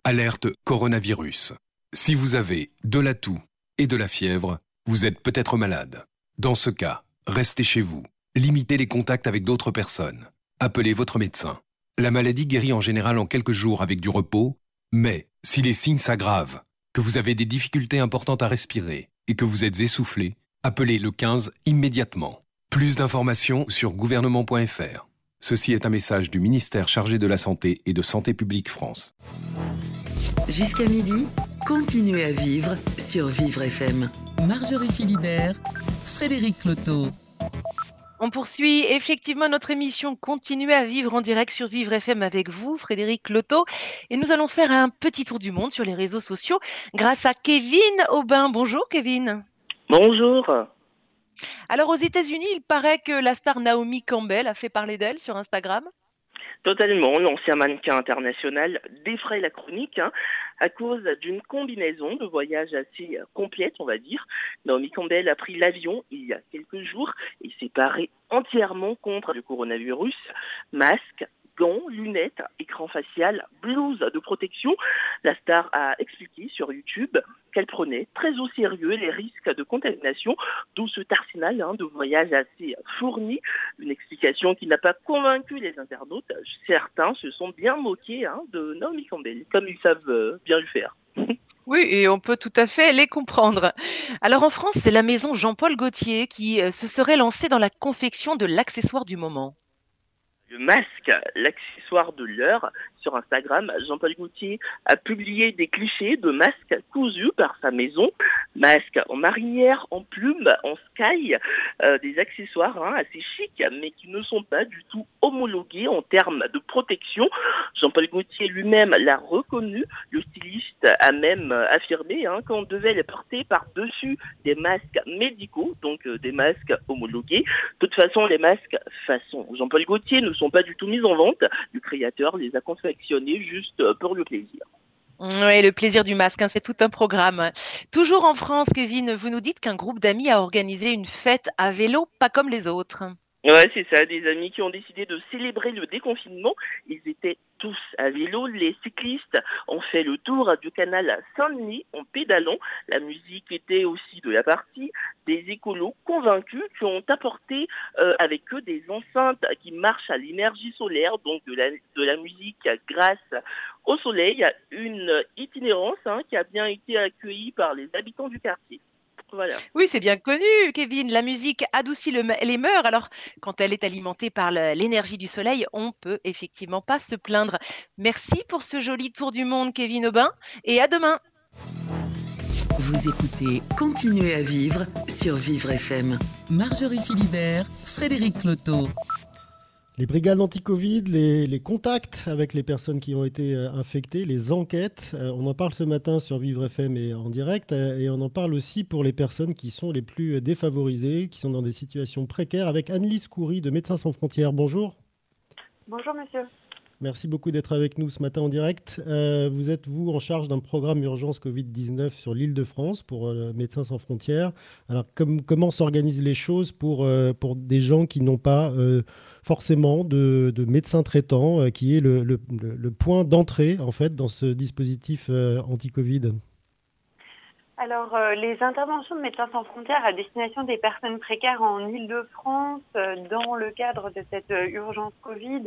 Alerte coronavirus. Si vous avez de la toux et de la fièvre, vous êtes peut-être malade. Dans ce cas, restez chez vous. Limitez les contacts avec d'autres personnes. Appelez votre médecin. La maladie guérit en général en quelques jours avec du repos, mais si les signes s'aggravent, que vous avez des difficultés importantes à respirer et que vous êtes essoufflé, appelez le 15 immédiatement. Plus d'informations sur gouvernement.fr. Ceci est un message du ministère chargé de la Santé et de Santé publique France. Jusqu'à midi, continuez à vivre sur Vivre FM. Marjorie Philibert, Frédéric Cloteau. On poursuit effectivement notre émission Continuer à vivre en direct sur Vivre FM avec vous, Frédéric Loto. Et nous allons faire un petit tour du monde sur les réseaux sociaux grâce à Kevin Aubin. Bonjour Kevin. Bonjour. Alors aux États-Unis, il paraît que la star Naomi Campbell a fait parler d'elle sur Instagram. Totalement, l'ancien mannequin international défraye la chronique hein, à cause d'une combinaison de voyage assez complète, on va dire. Naomi Campbell a pris l'avion il y a quelques jours et s'est paré entièrement contre le coronavirus. Masque, gants, lunettes, écran facial, blouse de protection. La star a expliqué sur YouTube qu'elle prenait très au sérieux les risques de contamination, d'où ce arsenal hein, de voyages assez fourni. Une explication qui n'a pas convaincu les internautes. Certains se sont bien moqués hein, de Naomi Campbell, comme ils savent euh, bien le faire. Oui, et on peut tout à fait les comprendre. Alors en France, c'est la maison Jean-Paul Gaultier qui euh, se serait lancée dans la confection de l'accessoire du moment le masque, l'accessoire de l'heure. Sur Instagram, Jean-Paul Gaultier a publié des clichés de masques cousus par sa maison. Masques en marinière, en plume, en sky, euh, des accessoires hein, assez chics, mais qui ne sont pas du tout homologués en termes de protection. Jean-Paul Gaultier lui-même l'a reconnu. Le styliste a même affirmé hein, qu'on devait les porter par-dessus des masques médicaux, donc euh, des masques homologués. De toute façon, les masques façon Jean-Paul Gaultier ne sont pas du tout mis en vente. Le créateur les a confectionnés juste euh, pour le plaisir. Oui, le plaisir du masque, hein, c'est tout un programme. Toujours en France, Kevin, vous nous dites qu'un groupe d'amis a organisé une fête à vélo pas comme les autres. Ouais, c'est ça, des amis qui ont décidé de célébrer le déconfinement. Ils étaient tous à vélo. Les cyclistes ont fait le tour du canal Saint-Denis en pédalant. La musique était aussi de la partie. Des écolos convaincus qui ont apporté euh, avec eux des enceintes qui marchent à l'énergie solaire, donc de la, de la musique grâce au soleil. Une itinérance hein, qui a bien été accueillie par les habitants du quartier. Oui, c'est bien connu, Kevin. La musique adoucit les mœurs. Alors, quand elle est alimentée par l'énergie du soleil, on peut effectivement pas se plaindre. Merci pour ce joli tour du monde, Kevin Aubin, et à demain. Vous écoutez Continuez à vivre sur Vivre FM. Marjorie Philibert, Frédéric Cloteau. Les brigades anti-Covid, les, contacts avec les personnes qui ont été euh, infectées, les enquêtes, euh, on en parle ce matin sur Vivre FM et en direct, euh, et on en parle aussi pour les personnes qui sont les plus défavorisées, qui sont dans des situations précaires, avec Annelise Coury de Médecins sans frontières. Bonjour. Bonjour monsieur. Merci beaucoup d'être avec nous ce matin en direct. Euh, vous êtes, vous, en charge d'un programme urgence Covid-19 sur l'île de France pour euh, Médecins sans frontières. Alors, comment s'organisent les choses pour, euh, pour des gens qui n'ont pas forcément de, de médecin traitant, qui est le, point d'entrée, en fait, dans ce dispositif anti-Covid. Alors, euh, les interventions de Médecins sans frontières à destination des personnes précaires en Ile-de-France, euh, dans le cadre de cette euh, urgence Covid,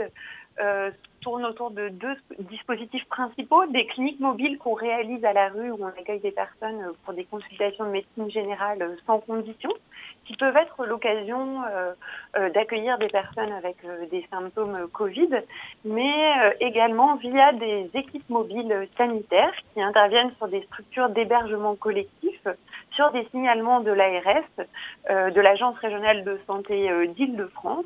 tournent autour de deux dispositifs principaux, des cliniques mobiles qu'on réalise à la rue où on accueille des personnes pour des consultations de médecine générale sans condition, qui peuvent être l'occasion d'accueillir des personnes avec des symptômes Covid, mais également via des équipes mobiles sanitaires qui interviennent sur des structures d'hébergement collectif sur des signalements de l'ARS, euh, de l'Agence régionale de santé euh, d'Île-de-France,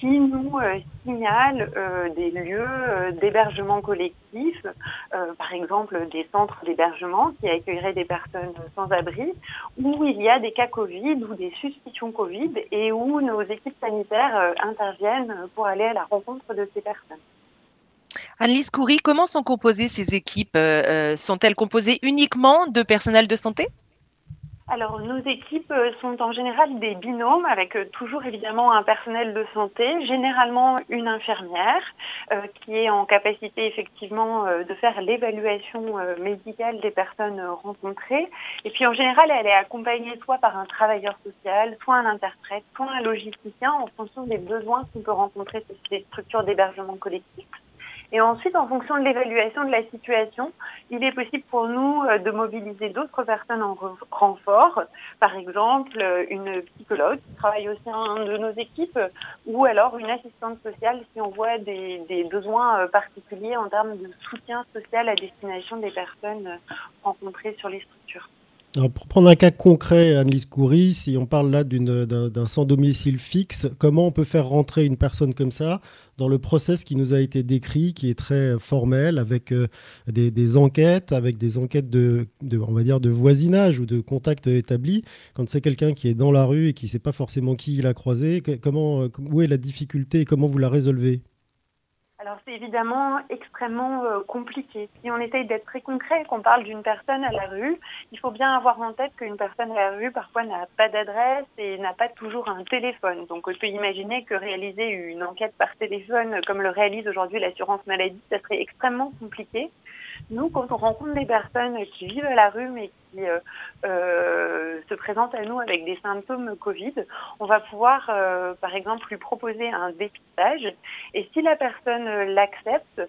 qui nous euh, signale des lieux d'hébergement collectif, par exemple des centres d'hébergement qui accueilleraient des personnes sans abri, où il y a des cas Covid ou des suspicions Covid et où nos équipes sanitaires interviennent pour aller à la rencontre de ces personnes. Annelise Coury, comment sont composées ces équipes? Sont-elles composées uniquement de personnel de santé? Alors, nos équipes euh, sont en général des binômes avec euh, toujours évidemment un personnel de santé, généralement une infirmière euh, qui est en capacité effectivement de faire l'évaluation médicale des personnes rencontrées. Et puis en général, elle est accompagnée soit par un travailleur social, soit un interprète, soit un logisticien en fonction des besoins qu'on peut rencontrer sur ces structures d'hébergement collectif. Et ensuite, en fonction de l'évaluation de la situation, il est possible pour nous euh, de mobiliser d'autres personnes en renfort, par exemple euh, une psychologue qui travaille au sein de nos équipes, ou alors une assistante sociale si on voit des, des besoins euh, particuliers en termes de soutien social à destination des personnes rencontrées sur les structures pour prendre un cas concret, Annelise Coury, si on parle là d'un sans domicile fixe, comment on peut faire rentrer une personne comme ça dans le process qui nous a été décrit, qui est très formel, avec euh, des, enquêtes, avec des enquêtes de, on va dire, de voisinage ou de contact établi? Quand c'est quelqu'un qui est dans la rue et qui ne sait pas forcément qui il a croisé, comment, euh, où est la difficulté et comment vous la résolvez? Alors c'est évidemment extrêmement euh, compliqué. Si on essaye d'être très concret, qu'on parle d'une personne à la rue, il faut bien avoir en tête qu'une personne à la rue parfois n'a pas d'adresse et n'a pas toujours un téléphone. Donc on peut imaginer que réaliser une enquête par téléphone comme le réalise aujourd'hui l'assurance maladie, ça serait extrêmement compliqué. Nous, quand on rencontre des personnes qui vivent à la rue mais qui euh, euh, se présentent à nous avec des symptômes Covid, on va pouvoir, euh, par exemple, lui proposer un dépistage. Et si la personne l'accepte,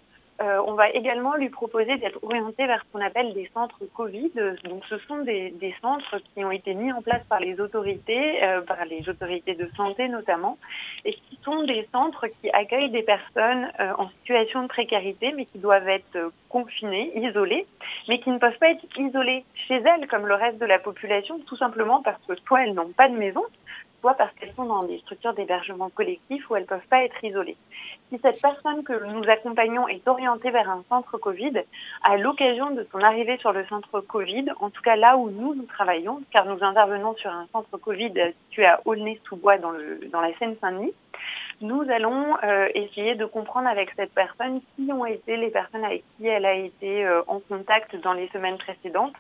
euh, on va également lui proposer d'être orienté vers ce qu'on appelle des centres Covid. Donc, ce sont des, centres qui ont été mis en place par les autorités, euh, par les autorités de santé notamment, et qui sont des centres qui accueillent des personnes euh, en situation de précarité, mais qui doivent être confinées, isolées, mais qui ne peuvent pas être isolées chez elles comme le reste de la population, tout simplement parce que soit elles n'ont pas de maison, soit parce qu'elles sont dans des structures d'hébergement collectif où elles peuvent pas être isolées. Si cette personne que nous accompagnons est orientée vers un centre Covid, à l'occasion de son arrivée sur le centre Covid, en tout cas là où nous, nous travaillons, car nous intervenons sur un centre Covid situé à Aulnay-sous-Bois dans, le, dans la Seine-Saint-Denis, nous allons euh, essayer de comprendre avec cette personne qui ont été les personnes avec qui elle a été euh, en contact dans les semaines précédentes,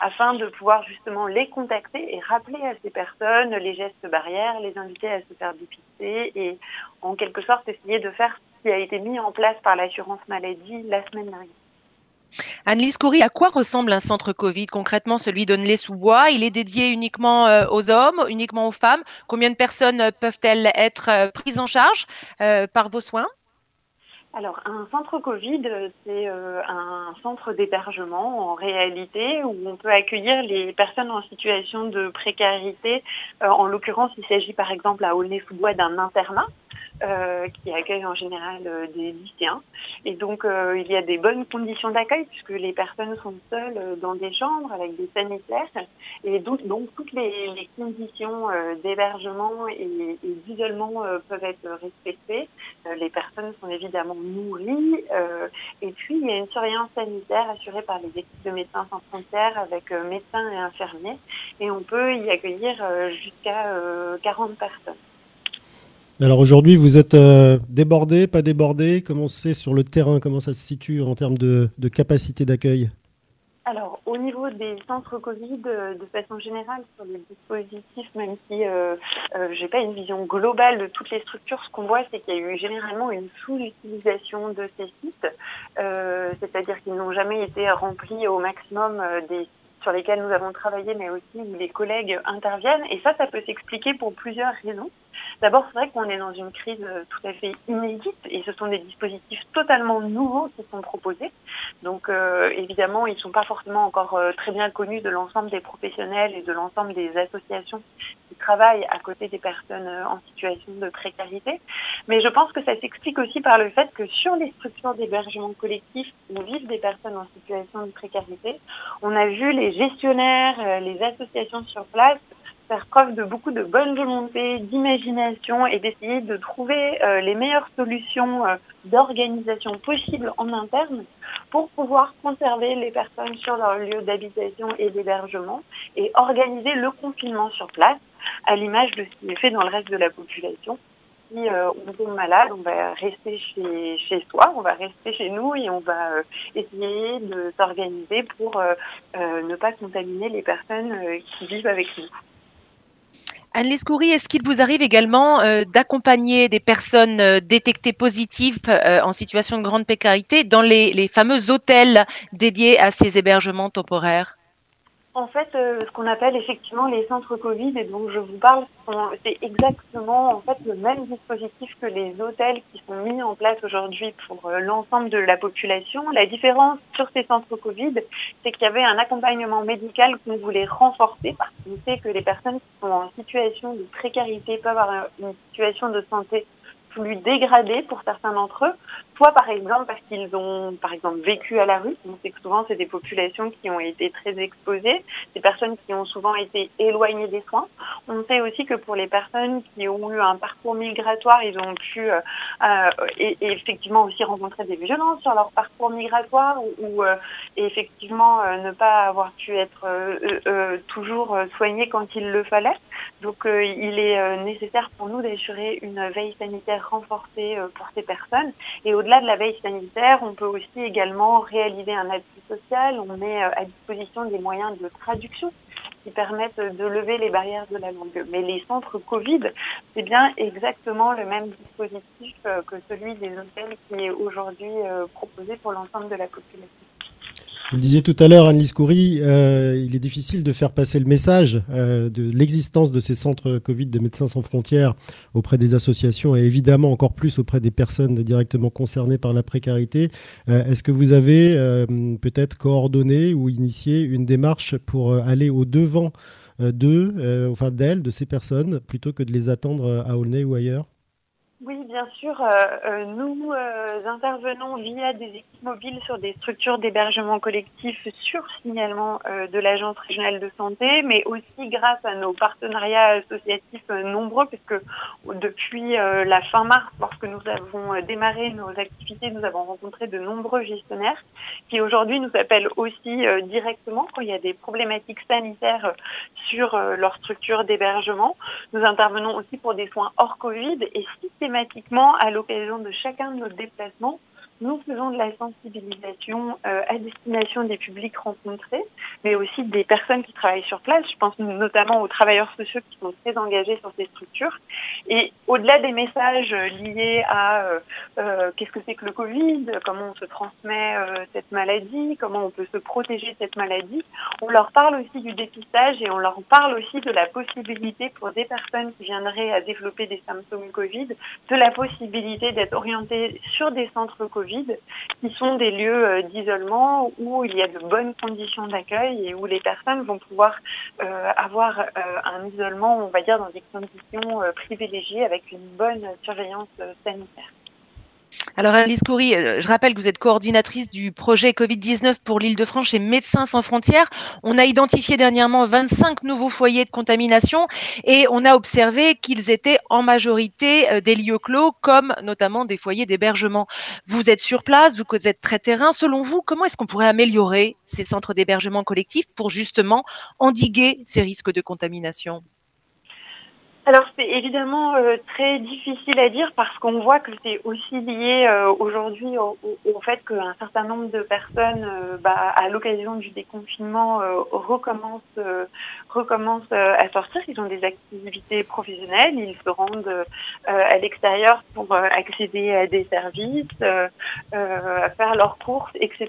afin de pouvoir justement les contacter et rappeler à ces personnes les gestes barrières, les inviter à se faire dépister et en quelque sorte essayer de faire ce qui a été mis en place par l'assurance maladie la semaine dernière. Annelise Coury, à quoi ressemble un centre Covid concrètement, celui d'Onnelay-sous-Bois Il est dédié uniquement euh, aux hommes, uniquement aux femmes Combien de personnes euh, peuvent-elles être euh, prises en charge par vos soins? Alors, un centre Covid, c'est un centre d'hébergement en réalité où on peut accueillir les personnes en situation de précarité. en l'occurrence, il s'agit par exemple à Aulnay-sous-Bois d'un internat. Euh, qui accueille en général euh, des lycéens. Et donc, euh, il y a des bonnes conditions d'accueil puisque les personnes sont seules dans des chambres avec des sanitaires. Et donc, donc toutes les, les conditions d'hébergement et, et d'isolement peuvent être respectées. les personnes sont évidemment nourries. et puis, il y a une surveillance sanitaire assurée par les équipes de médecins sans frontières avec médecins et infirmiers. Et on peut y accueillir jusqu'à 40 personnes. Alors aujourd'hui, vous êtes débordé, pas débordé? Comment c'est sur le terrain? Comment ça se situe en termes de capacité d'accueil? Alors, au niveau des centres Covid, euh, de façon générale, sur les dispositifs, même si euh, euh, j'ai pas une vision globale de toutes les structures, ce qu'on voit, c'est qu'il y a eu généralement une sous-utilisation de ces sites, euh, c'est-à-dire qu'ils n'ont jamais été remplis au maximum des sur lesquels nous avons travaillé, mais aussi où les collègues interviennent. Et ça, ça peut s'expliquer pour plusieurs raisons. D'abord, c'est vrai qu'on est dans une crise euh, tout à fait inédite et ce sont des dispositifs totalement nouveaux qui sont proposés. Donc, euh, évidemment, ils ne sont pas forcément encore euh, très bien connus de l'ensemble des professionnels et de l'ensemble des associations qui travaillent à côté des personnes en situation de précarité. Mais je pense que ça s'explique aussi par le fait que sur les structures d'hébergement collectif où vivent des personnes en situation de précarité, on a vu les gestionnaires, les associations sur place faire preuve de beaucoup de bonne volonté, d'imagination et d'essayer de trouver euh, les meilleures solutions euh, d'organisation possibles en interne pour pouvoir conserver les personnes sur leur lieu d'habitation et d'hébergement et organiser le confinement sur place à l'image de ce qui est fait dans le reste de la population. Si euh, on tombe malade, on va rester chez, chez soi, on va rester chez nous et on va essayer de s'organiser pour ne pas contaminer les personnes qui vivent avec nous. Anne-Lise est-ce qu'il vous arrive également euh, d'accompagner des personnes euh, détectées positives euh, en situation de grande précarité dans les fameux hôtels dédiés à ces hébergements temporaires? En fait, euh, ce qu'on appelle effectivement les centres Covid et dont je vous parle, c'est exactement en fait le même dispositif que les hôtels qui sont mis en place aujourd'hui pour euh, l'ensemble de la population. La différence sur ces centres Covid, c'est qu'il y avait un accompagnement médical qu'on voulait renforcer parce qu'on sait que les personnes qui sont en situation de précarité peuvent avoir une situation de santé plus dégradée pour certains d'entre eux, soit par exemple parce qu'ils ont par exemple vécu à la rue. On sait que souvent c'est des populations qui ont été très exposées, des personnes qui ont souvent été éloignées des soins. On sait aussi que pour les personnes qui ont eu un parcours migratoire, ils ont pu euh, euh et, effectivement aussi rencontrer des violences sur leur parcours migratoire ou, euh, effectivement euh, ne pas avoir pu être toujours soignés quand il le fallait. Donc il est nécessaire pour nous d'assurer une veille sanitaire renforcée pour ces personnes et au-delà de la veille sanitaire, on peut aussi également réaliser un appui social. On met euh, à disposition des moyens de traduction qui permettent de lever les barrières de la langue. Mais les centres Covid, c'est bien exactement le même dispositif euh, que celui des hôtels qui est aujourd'hui euh, proposé pour l'ensemble de la population. Vous le disiez tout à l'heure, Anne-Lise Coury, euh, il est difficile de faire passer le message euh, de l'existence de ces centres Covid de Médecins sans frontières auprès des associations et évidemment encore plus auprès des personnes directement concernées par la précarité. Euh, est-ce que vous avez peut-être coordonné ou initié une démarche pour aller au-devant d'eux, enfin d'elles, de ces personnes, plutôt que de les attendre à Aulnay ou ailleurs? Oui, bien sûr. Nous intervenons via des équipes mobiles sur des structures d'hébergement collectif sur signalement de l'Agence régionale de santé, mais aussi grâce à nos partenariats associatifs nombreux, puisque depuis la fin mars, lorsque nous avons démarré nos activités, nous avons rencontré de nombreux gestionnaires qui aujourd'hui nous appellent aussi directement quand il y a des problématiques sanitaires sur leur structure d'hébergement. Nous intervenons aussi pour des soins hors Covid et systématiquement à l'occasion de chacun de nos déplacements nous faisons de la sensibilisation euh, à destination des publics rencontrés, mais aussi des personnes qui travaillent sur place. Je pense notamment aux travailleurs sociaux qui sont très engagés sur ces structures. Et au-delà des messages liés à euh, euh, qu'est-ce que c'est que le Covid, comment on se transmet cette maladie, comment on peut se protéger de cette maladie, on leur parle aussi du dépistage et on leur parle aussi de la possibilité pour des personnes qui viendraient à développer des symptômes Covid, de la possibilité d'être orientées sur des centres Covid qui sont des lieux euh, d'isolement où il y a de bonnes conditions d'accueil et où les personnes vont pouvoir euh, avoir euh, un isolement, on va dire, dans des conditions privilégiées avec une bonne surveillance sanitaire. Alors Alice Coury, euh, je rappelle que vous êtes coordinatrice du projet Covid-19 pour l'île de France chez Médecins sans frontières. On a identifié dernièrement 25 nouveaux foyers de contamination et on a observé qu'ils étaient en majorité euh, des lieux clos comme notamment des foyers d'hébergement. Vous êtes sur place, vous êtes très terrain. Selon vous, comment est-ce qu'on pourrait améliorer ces centres d'hébergement collectif pour justement endiguer ces risques de contamination? Alors c'est évidemment euh, très difficile à dire parce qu'on voit que c'est aussi lié euh, aujourd'hui au, au, fait qu'un certain nombre de personnes, euh, bah, à l'occasion du déconfinement, recommencent, recommencent à sortir. Ils ont des activités professionnelles, ils se rendent à l'extérieur pour accéder à des services, faire leurs courses, etc.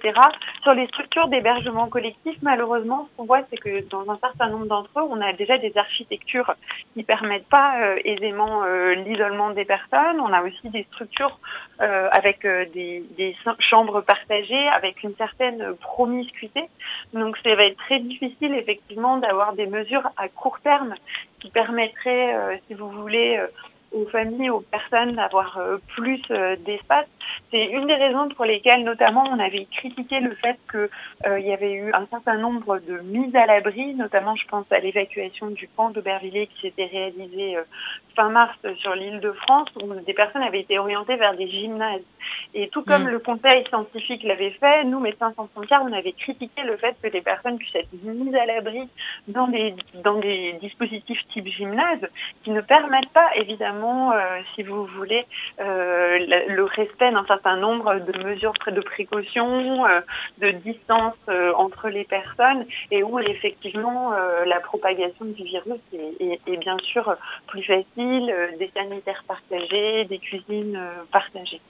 Sur les structures d'hébergement collectif, malheureusement, ce qu'on voit, c'est que dans un certain nombre d'entre eux, on a déjà des architectures qui permettent pas euh, aisément euh, l'isolement des personnes. On a aussi des structures euh, avec des, des, chambres partagées, avec une certaine promiscuité. Donc ça va être très difficile effectivement d'avoir des mesures à court terme qui permettraient, si vous voulez, aux familles, aux personnes d'avoir plus d'espace. C'est une des raisons pour lesquelles, notamment, on avait critiqué le fait qu'il euh, y avait eu un certain nombre de mises à l'abri, notamment, je pense à l'évacuation du camp d'Aubervilliers qui s'était réalisé euh, fin mars sur l'île de France, où des personnes avaient été orientées vers des gymnases. Et tout comme mm. le conseil scientifique l'avait fait, nous, médecins sans frontières, on avait critiqué le fait que les personnes puissent être mises à l'abri dans des, dans des dispositifs type gymnase qui ne permettent pas, évidemment, euh, si vous voulez, euh, le, respect d'un certain nombre de mesures de précaution, euh, de distance entre les personnes et où, effectivement, la propagation du virus est, est bien sûr plus facile euh, des sanitaires partagés, des cuisines euh, partagées.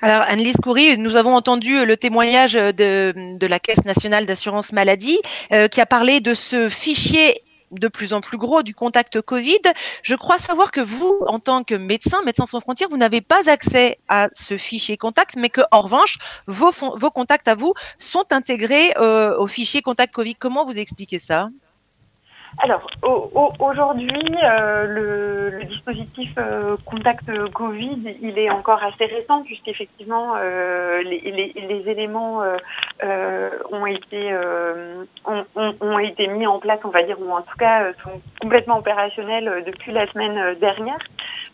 Alors, Annelise Coury, nous avons entendu le témoignage de, de la Caisse nationale d'assurance maladie euh, qui a parlé de ce fichier de plus en plus gros du contact Covid. Je crois savoir que vous, en tant que médecin, Médecins sans frontières, vous n'avez pas accès à ce fichier contact, mais que, en revanche, vos contacts à vous sont intégrés au fichier contact Covid. Comment vous expliquez ça? Alors, aujourd'hui, euh, le, le, dispositif euh, Contact Covid, il est encore assez récent puisqu'effectivement euh, les, les, les, éléments euh, ont été ont, ont, été mis en place, on va dire, ou en tout cas sont complètement opérationnels depuis la semaine dernière.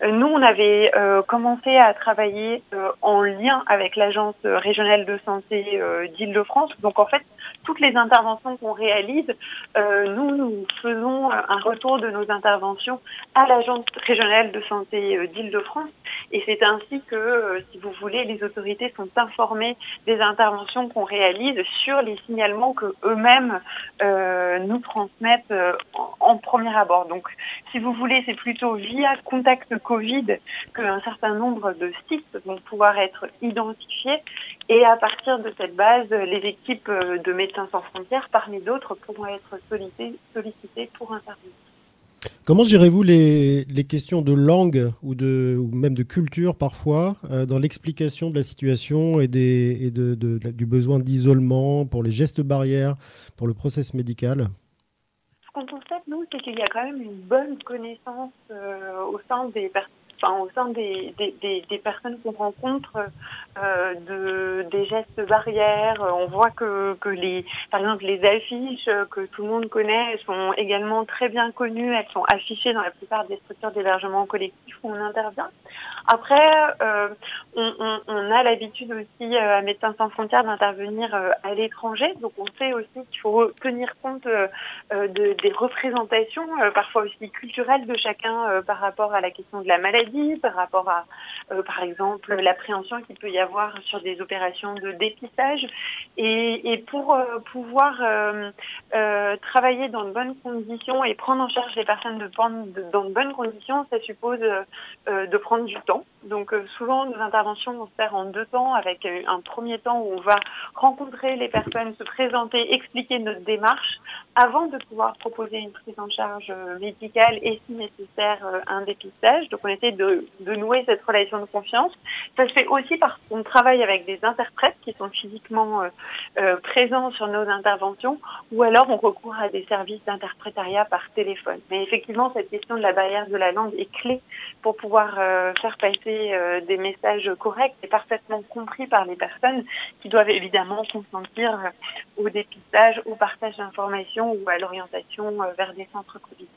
Nous, on avait commencé à travailler en lien avec l'agence régionale de santé d'Île-de-France. Donc, en fait, toutes les interventions qu'on réalise, nous, nous faisons un retour de nos interventions à l'Agence régionale de santé euh, d'Île-de-France. Et c'est ainsi que, euh, si vous voulez, les autorités sont informées des interventions qu'on réalise sur les signalements que eux-mêmes euh, nous transmettent en, premier abord. Donc, si vous voulez, c'est plutôt via Contact Covid qu'un certain nombre de sites vont pouvoir être identifiés. Et à partir de cette base, les équipes de Médecins sans frontières, parmi d'autres, pourront être sollicitées pour intervenir. Comment gérez-vous les, questions de langue ou, de, ou même de culture parfois euh, dans l'explication de la situation et, des, de, du besoin d'isolement pour les gestes barrières, pour le process médical? Ce qu'on constate, nous, c'est qu'il y a quand même une bonne connaissance euh, au sein des au sein des, des, des, personnes qu'on rencontre, euh, de, des gestes barrières. On voit que, que les, par exemple, les affiches que tout le monde connaît sont également très bien connues. Elles sont affichées dans la plupart des structures d'hébergement collectif où on intervient. Après, euh, on, on, on, a l'habitude aussi euh, à Médecins sans frontières d'intervenir euh, à l'étranger. Donc, on sait aussi qu'il faut tenir compte euh, de, des représentations, parfois aussi culturelles de chacun par rapport à la question de la maladie par rapport à, euh, par exemple, l'appréhension qu'il peut y avoir sur des opérations de dépistage. Et, pour euh, pouvoir euh, travailler dans de bonnes conditions et prendre en charge les personnes de, dans de bonnes conditions, ça suppose de prendre du temps. Donc souvent, nos interventions vont se faire en deux temps, avec un premier temps où on va rencontrer les personnes, se présenter, expliquer notre démarche, avant de pouvoir proposer une prise en charge médicale et si nécessaire un dépistage. Donc on essaie de nouer cette relation de confiance. Ça se fait aussi parce qu'on travaille avec des interprètes qui sont physiquement euh, euh, présents sur nos interventions, ou alors on recourt à des services d'interprétariat par téléphone. Mais effectivement, cette question de la barrière de la langue est clé pour pouvoir euh, faire passer des messages corrects et parfaitement compris par les personnes qui doivent évidemment consentir au dépistage, au partage d'informations ou à l'orientation vers des centres Covid.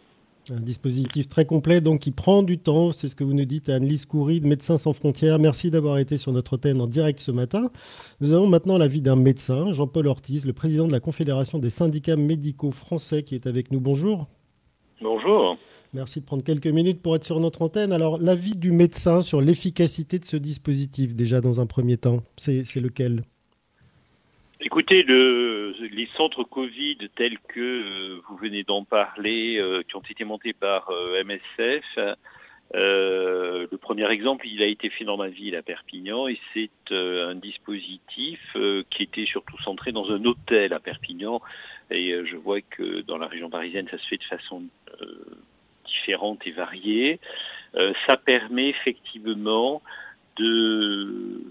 Un dispositif très complet, donc qui prend du temps. C'est ce que vous nous dites, Anne-Lise Coury, de Médecins sans frontières. Merci d'avoir été sur notre thème en direct ce matin. Nous avons maintenant l'avis d'un médecin, Jean-Paul Ortiz, le président de la Confédération des syndicats médicaux français, qui est avec nous. Bonjour. Bonjour. Merci de prendre quelques minutes pour être sur notre antenne. Alors, l'avis du médecin sur l'efficacité de ce dispositif, déjà dans un premier temps, c'est lequel? Écoutez, le, les centres Covid tels que euh, vous venez d'en parler, euh, qui ont été montés par euh, MSF, le premier exemple, il a été fait dans ma ville à Perpignan et c'est un dispositif qui était surtout centré dans un hôtel à Perpignan. Et je vois que dans la région parisienne, ça se fait de façon différentes et variées. Euh, ça permet effectivement de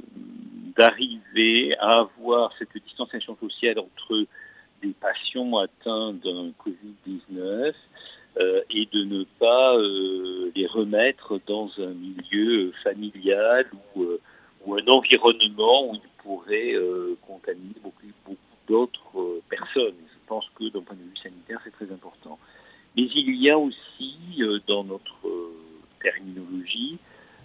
d'arriver à avoir cette distanciation sociale entre des patients atteints d'un Covid-19 euh, et de ne pas euh, les remettre dans un milieu familial ou, ou un environnement où ils pourraient contaminer beaucoup, d'autres personnes. Je pense que d'un point de vue sanitaire, c'est très important. Mais il y a aussi euh, dans notre euh, terminologie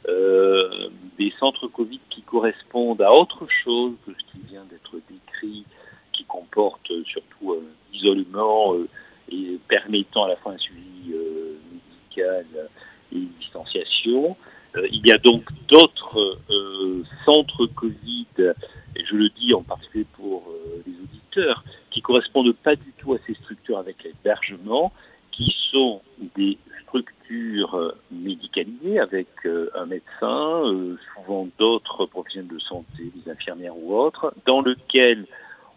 euh, des centres Covid qui correspondent à autre chose que ce qui vient d'être décrit, qui comporte surtout un isolement et permettant à la fois un suivi médical et une distanciation. il y a donc d'autres centres Covid, et je le dis en particulier pour les auditeurs, qui correspondent pas du tout à ces structures avec l'hébergement, qui sont des structures euh, médicalisées avec euh, un médecin, euh, souvent d'autres professionnels de santé, des infirmières ou autres, dans lequel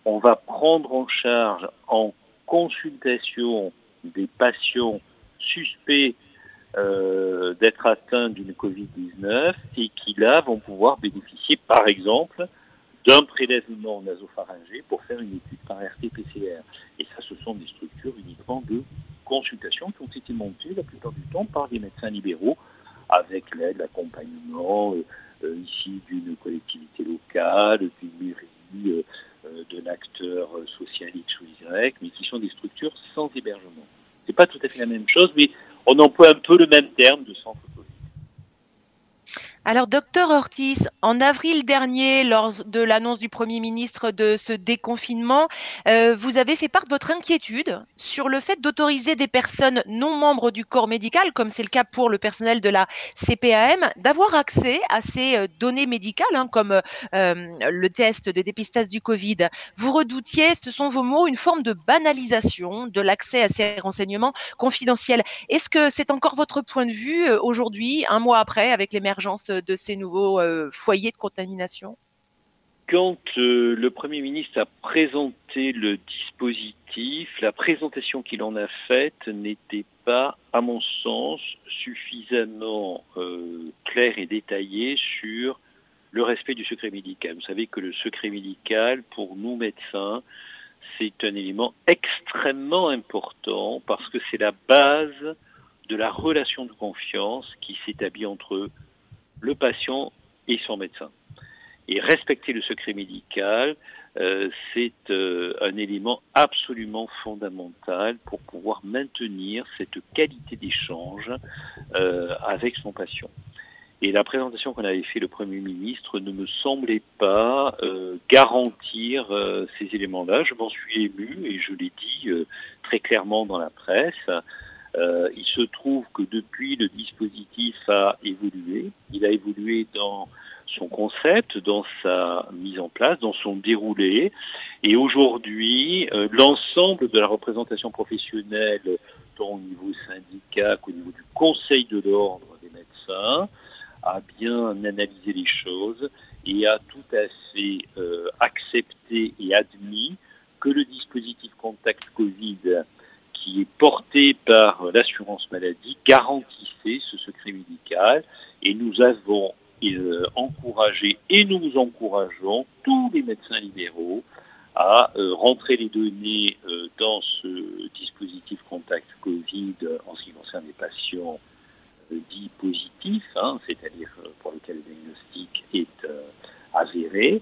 on va prendre en charge en consultation des patients suspects d'être atteints d'une Covid-19 et qui là vont pouvoir bénéficier par exemple d'un prélèvement nasopharyngé pour faire une étude par RT-PCR. Et ça, ce sont des structures uniquement de consultations qui ont été montées la plupart du temps par des médecins libéraux avec l'aide, l'accompagnement euh, euh, ici d'une collectivité locale, d'une mairie, euh, d'un acteur social X ou Y, mais qui sont des structures sans hébergement. C'est pas tout à fait la même chose, mais on emploie un peu le même terme de centre alors, docteur Ortiz, en avril dernier, lors de l'annonce du Premier ministre de ce déconfinement, euh, vous avez fait part de votre inquiétude sur le fait d'autoriser des personnes non membres du corps médical, comme c'est le cas pour le personnel de la CPAM, d'avoir accès à ces euh, données médicales, hein, comme euh, le test de dépistage du Covid. Vous redoutiez, ce sont vos mots, une forme de banalisation de l'accès à ces renseignements confidentiels. Est-ce que c'est encore votre point de vue aujourd'hui, un mois après, avec l'émergence de ces nouveaux euh, foyers de contamination? Quand euh, le Premier ministre a présenté le dispositif, la présentation qu'il en a faite n'était pas, à mon sens, suffisamment euh, claire et détaillée sur le respect du secret médical. Vous savez que le secret médical, pour nous médecins, c'est un élément extrêmement important parce que c'est la base de la relation de confiance qui s'établit entre le patient et son médecin. Et respecter le secret médical, euh, c'est euh, un élément absolument fondamental pour pouvoir maintenir cette qualité d'échange euh, avec son patient. Et la présentation qu'on avait fait le Premier ministre ne me semblait pas garantir ces éléments-là. Je m'en suis ému et je l'ai dit très clairement dans la presse. Euh, il se trouve que depuis, le dispositif a évolué. Il a évolué dans son concept, dans sa mise en place, dans son déroulé. Et aujourd'hui, euh, l'ensemble de la représentation professionnelle, tant au niveau syndicat qu'au niveau du Conseil de l'ordre des médecins, a bien analysé les choses et a tout à fait euh, accepté et admis que le dispositif Contact Covid qui est porté par l'assurance maladie garantissait ce secret médical et nous avons euh, encouragé et nous encourageons tous les médecins libéraux à euh, rentrer les données euh, dans ce dispositif contact Covid en ce qui concerne les patients dits positifs, hein, c'est-à-dire pour lesquels le diagnostic est avéré.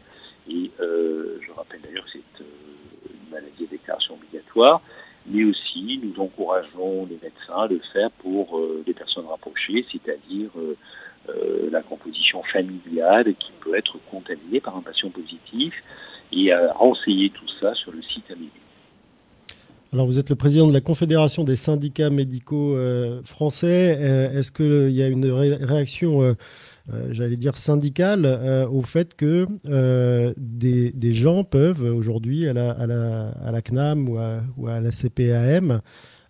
Et je rappelle d'ailleurs que c'est une maladie à déclaration obligatoire encourageons les médecins à le faire pour euh, les personnes rapprochées, c'est-à-dire euh, euh, la composition familiale qui peut être contaminée par un patient positif et à renseigner tout ça sur le site Amélie. Alors vous êtes le président de la Confédération des syndicats médicaux français. Est-ce qu'il y a une réaction j'allais dire syndicale, au fait que des, gens peuvent aujourd'hui à la, CNAM ou à, la CPAM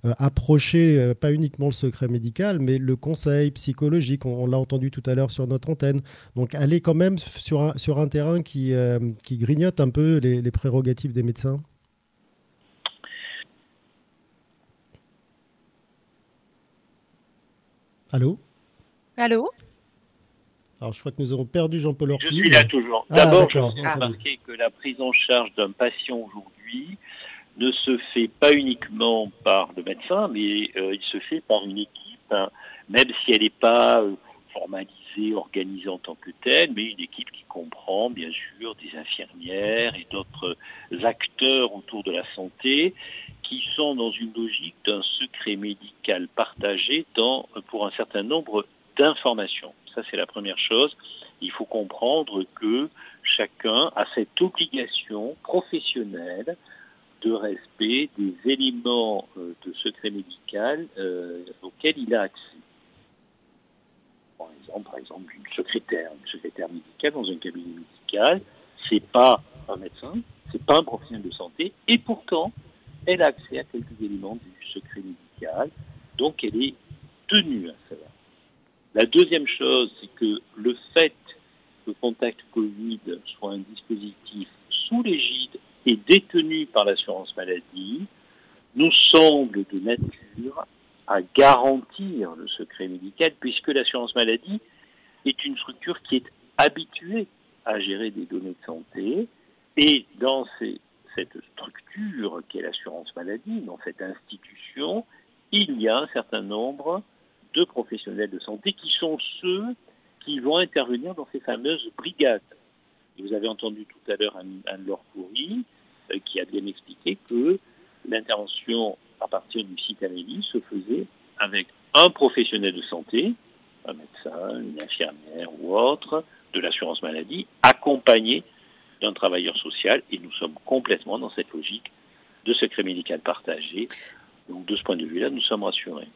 approcher euh, pas uniquement le secret médical, mais le conseil psychologique. On, l'a entendu tout à l'heure sur notre antenne. Donc aller quand même sur un, sur un terrain qui, euh, qui grignote un peu les, prérogatives des médecins. Allô? Allô? Alors, je crois que nous avons perdu Jean-Paul Ortiz. Je suis là toujours. Ah, D'abord, je voudrais remarquer que la prise en charge d'un patient aujourd'hui ne se fait pas uniquement par le médecin, mais euh, il se fait par une équipe, hein, même si elle n'est pas euh, formalisée, organisée en tant que telle, mais une équipe qui comprend bien sûr des infirmières et d'autres acteurs autour de la santé qui sont dans une logique d'un secret médical partagé dans, pour un certain nombre d'informations. Ça, c'est la première chose. Il faut comprendre que chacun a cette obligation professionnelle de respect des éléments euh, de secret médical euh, auxquels il a accès. Par exemple, par exemple, une secrétaire, une secrétaire médicale dans un cabinet médical, c'est pas un médecin, c'est pas un professionnel de santé, et pourtant, elle a accès à quelques éléments du secret médical, donc elle est tenue à cela. La deuxième chose, c'est que le fait que Contact Covid soit un dispositif sous l'égide et détenu par l'assurance maladie nous semble de nature à garantir le secret médical puisque l'assurance maladie est une structure qui est habituée à gérer des données de santé. Et dans cette structure qu'est l'assurance maladie, dans cette institution, il y a un certain nombre de professionnels de santé qui sont ceux qui vont intervenir dans ces fameuses brigades vous avez entendu tout à l'heure Anne, Laure Coury, euh, qui a bien expliqué que l'intervention à partir du site Amélie se faisait avec un professionnel de santé, un médecin, une infirmière ou autre, de l'assurance maladie, accompagné d'un travailleur social, et nous sommes complètement dans cette logique de secret médical partagé. Donc de ce point de vue-là, nous sommes rassurés.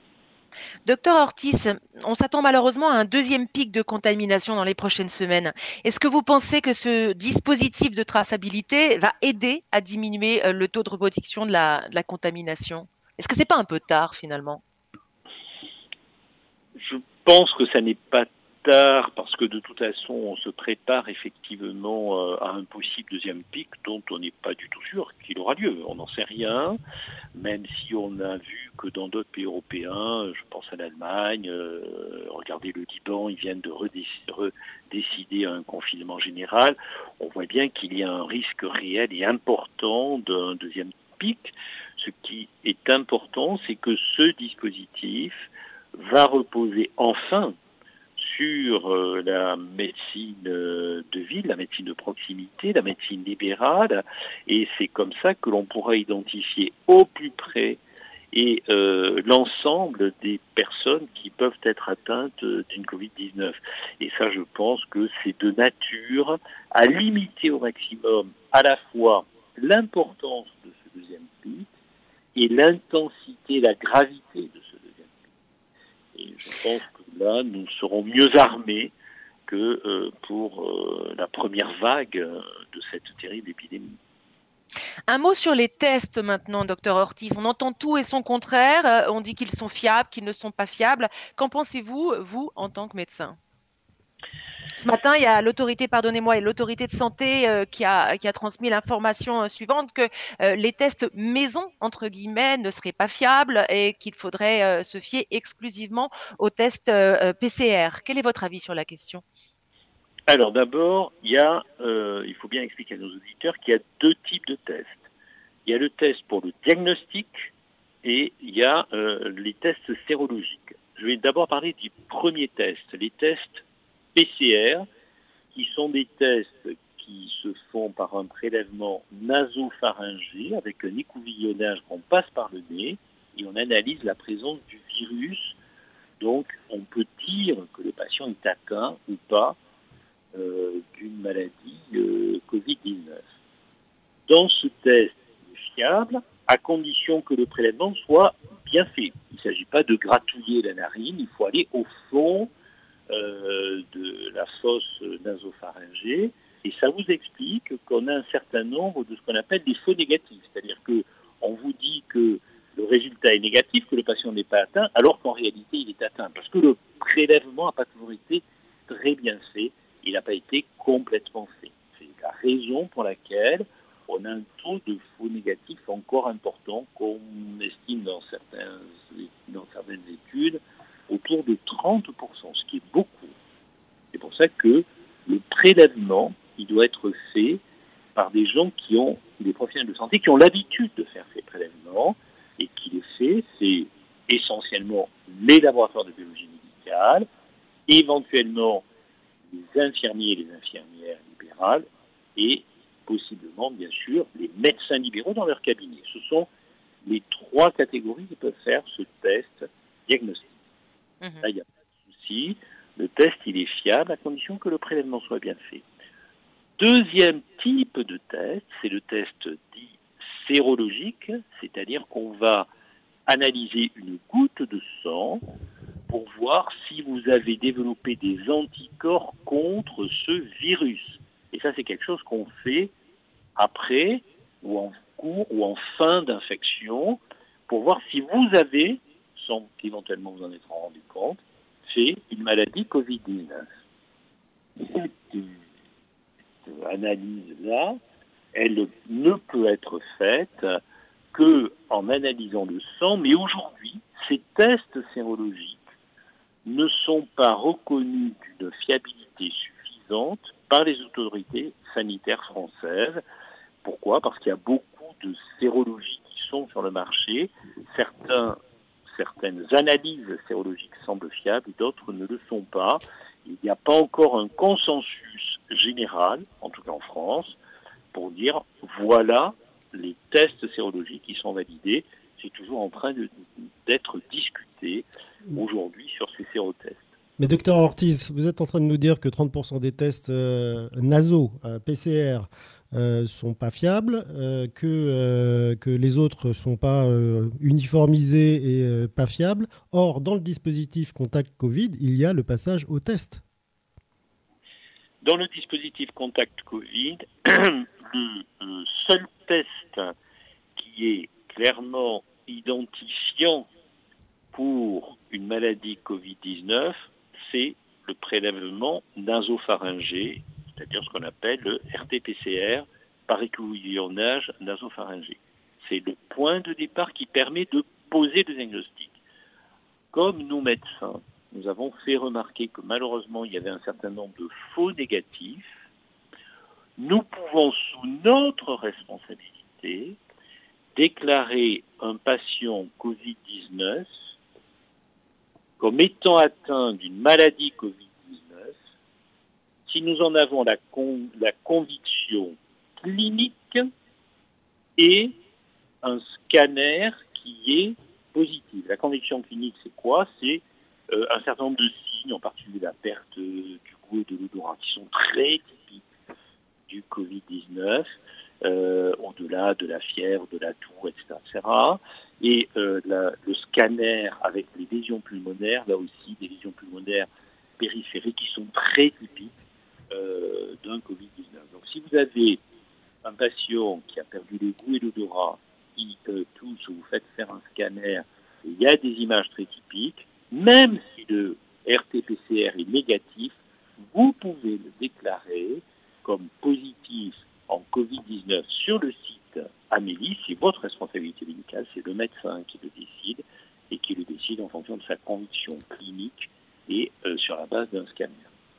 Docteur Ortiz, on s'attend malheureusement à un deuxième pic de contamination dans les prochaines semaines. Est-ce que vous pensez que ce dispositif de traçabilité va aider à diminuer euh, le taux de reproduction de la, contamination? Est-ce que ce n'est pas un peu tard finalement? Je pense que ça n'est pas tard parce que de toute façon on se prépare effectivement euh, à un possible deuxième pic dont on n'est pas du tout sûr qu'il aura lieu. On n'en sait rien, même si on a vu que dans d'autres pays européens, je pense à l'Allemagne, euh, regardez le Liban, ils viennent de redécider un confinement général. On voit bien qu'il y a un risque réel et important d'un deuxième pic. Ce qui est important, c'est que ce dispositif va reposer enfin sur euh, la médecine euh, de ville, la médecine de proximité, la médecine libérale, et c'est comme ça que l'on pourra identifier au plus près et euh, l'ensemble des personnes qui peuvent être atteintes d'une Covid-19. Et ça, je pense que c'est de nature à limiter au maximum à la fois l'importance de ce deuxième pic et l'intensité, la gravité de ce deuxième pic. Et je pense là, nous serons mieux armés que euh, pour euh, la première vague euh, de cette terrible épidémie. Un mot sur les tests maintenant, docteur Ortiz. On entend tout et son contraire. On dit qu'ils sont fiables, qu'ils ne sont pas fiables. Qu'en pensez-vous, vous, en tant que médecin? Ce matin, il y a l'autorité, pardonnez-moi, l'autorité de santé euh, qui, a, transmis l'information euh, suivante que euh, les tests maison, entre guillemets, ne seraient pas fiables et qu'il faudrait se fier exclusivement aux tests PCR. Quel est votre avis sur la question? Alors d'abord, il, il faut bien expliquer à nos auditeurs qu'il y a deux types de tests. Il y a le test pour le diagnostic et il y a les tests sérologiques. Je vais d'abord parler du premier test, les tests PCR, qui sont des tests qui se font par un prélèvement nasopharyngé avec un écouvillonnage qu'on passe par le nez et on analyse la présence du virus. Donc, on peut dire que le patient est atteint ou pas euh, d'une maladie euh, Covid-19. Dans ce test fiable, à condition que le prélèvement soit bien fait. Il ne s'agit pas de gratouiller la narine, il faut aller au fond euh, de la fosse nasopharyngée. Et ça vous explique qu'on a un certain nombre de ce qu'on appelle des faux négatifs. C'est-à-dire que on vous dit que le résultat est négatif, que le patient n'est pas atteint, alors qu'en réalité il est atteint. Parce que le prélèvement n'a pas toujours été très bien fait, il n'a pas été complètement fait. C'est la raison pour laquelle on a un taux de faux négatifs encore important qu'on estime dans, certains, dans certaines études autour de 30%, ce qui est beaucoup. C'est pour ça que le prélèvement, il doit être fait par des gens qui ont, des professionnels de santé, qui ont l'habitude de faire ces prélèvements et qui les fait, c'est essentiellement les laboratoires de biologie médicale, éventuellement les infirmiers et les infirmières libérales et possiblement, bien sûr, les médecins libéraux dans leur cabinet. Ce sont les trois catégories qui peuvent faire ce test diagnostique. Mhm. Là, il n'y a pas de souci. Le test, il est fiable à condition que le prélèvement soit bien fait. Deuxième type de test, c'est le test dit sérologique, c'est-à-dire qu'on va analyser une goutte de sang pour voir si vous avez développé des anticorps contre ce virus. Et ça, c'est quelque chose qu'on fait après ou en cours ou en fin d'infection pour voir si vous avez, sans qu'éventuellement vous en êtes rendu compte, fait une maladie Covid-19. Cette analyse-là, elle ne peut être faite que en analysant le sang, mais aujourd'hui, ces tests sérologiques ne sont pas reconnus d'une fiabilité suffisante par les autorités sanitaires françaises. Pourquoi? Parce qu'il y a beaucoup de sérologies qui sont sur le marché. Certains, certaines analyses sérologiques semblent fiables, d'autres ne le sont pas. Il n'y a pas encore un consensus général, en tout cas en France, pour dire voilà les tests sérologiques qui sont validés. C'est toujours en train d'être discuté aujourd'hui sur ces sérotests. Mais docteur Ortiz, vous êtes en train de nous dire que 30% des tests euh, nasaux, euh, PCR, euh, sont pas fiables, euh, que, que les autres sont pas uniformisés et pas fiables. Or, dans le dispositif Contact Covid, il y a le passage au test. Dans le dispositif Contact Covid, le seul test qui est clairement identifiant pour une maladie Covid-19, c'est le prélèvement nasopharyngé, c'est-à-dire ce qu'on appelle le RT-PCR par écouvillonnage nasopharyngé. C'est le point de départ qui permet de poser le diagnostic. Comme nous médecins, nous avons fait remarquer que malheureusement il y avait un certain nombre de faux négatifs, nous pouvons sous notre responsabilité déclarer un patient Covid-19 comme étant atteint d'une maladie Covid-19 si nous en avons la, la conviction clinique et un scanner qui est positif. La conviction clinique, c'est quoi? C'est euh, un certain nombre de signes, en particulier la perte du goût et de l'odorat, qui sont très typiques du Covid-19, euh, au-delà de la fièvre, de la toux, etc. etc. Et euh, le scanner avec les lésions pulmonaires, là aussi des lésions pulmonaires périphériques qui sont très typiques euh, d'un Covid-19. Donc si vous avez un patient qui a perdu le goût et l'odorat, qui tousse ou vous faites faire un scanner, il y a des images très typiques, même si le RT-PCR est négatif, vous pouvez le déclarer comme positif en Covid-19 sur le site Amélie, c'est votre responsabilité médicale, c'est le médecin qui le décide et qui le décide en fonction de sa conviction clinique et euh, sur la base d'un scanner.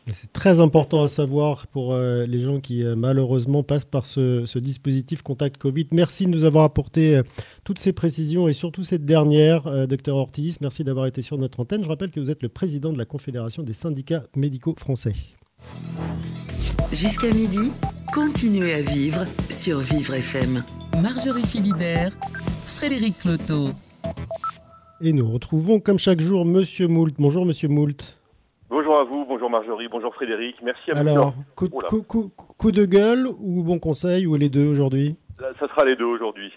C'est très important à savoir pour euh, les gens qui euh, malheureusement passent par ce, dispositif Contact Covid. Merci de nous avoir apporté toutes ces précisions et surtout cette dernière, docteur Ortiz. Merci d'avoir été sur notre antenne. Je rappelle que vous êtes le président de la Confédération des syndicats médicaux français. Jusqu'à midi, continuez à vivre sur Vivre FM. Marjorie Philibert, Frédéric Cloteau. Et nous retrouvons comme chaque jour Monsieur Moult. Bonjour Monsieur Moult. Bonjour à vous, bonjour Marjorie, bonjour Frédéric, merci à vous. Alors, coup, coup, de gueule ou bon conseil ou les deux aujourd'hui? Ça sera les deux aujourd'hui.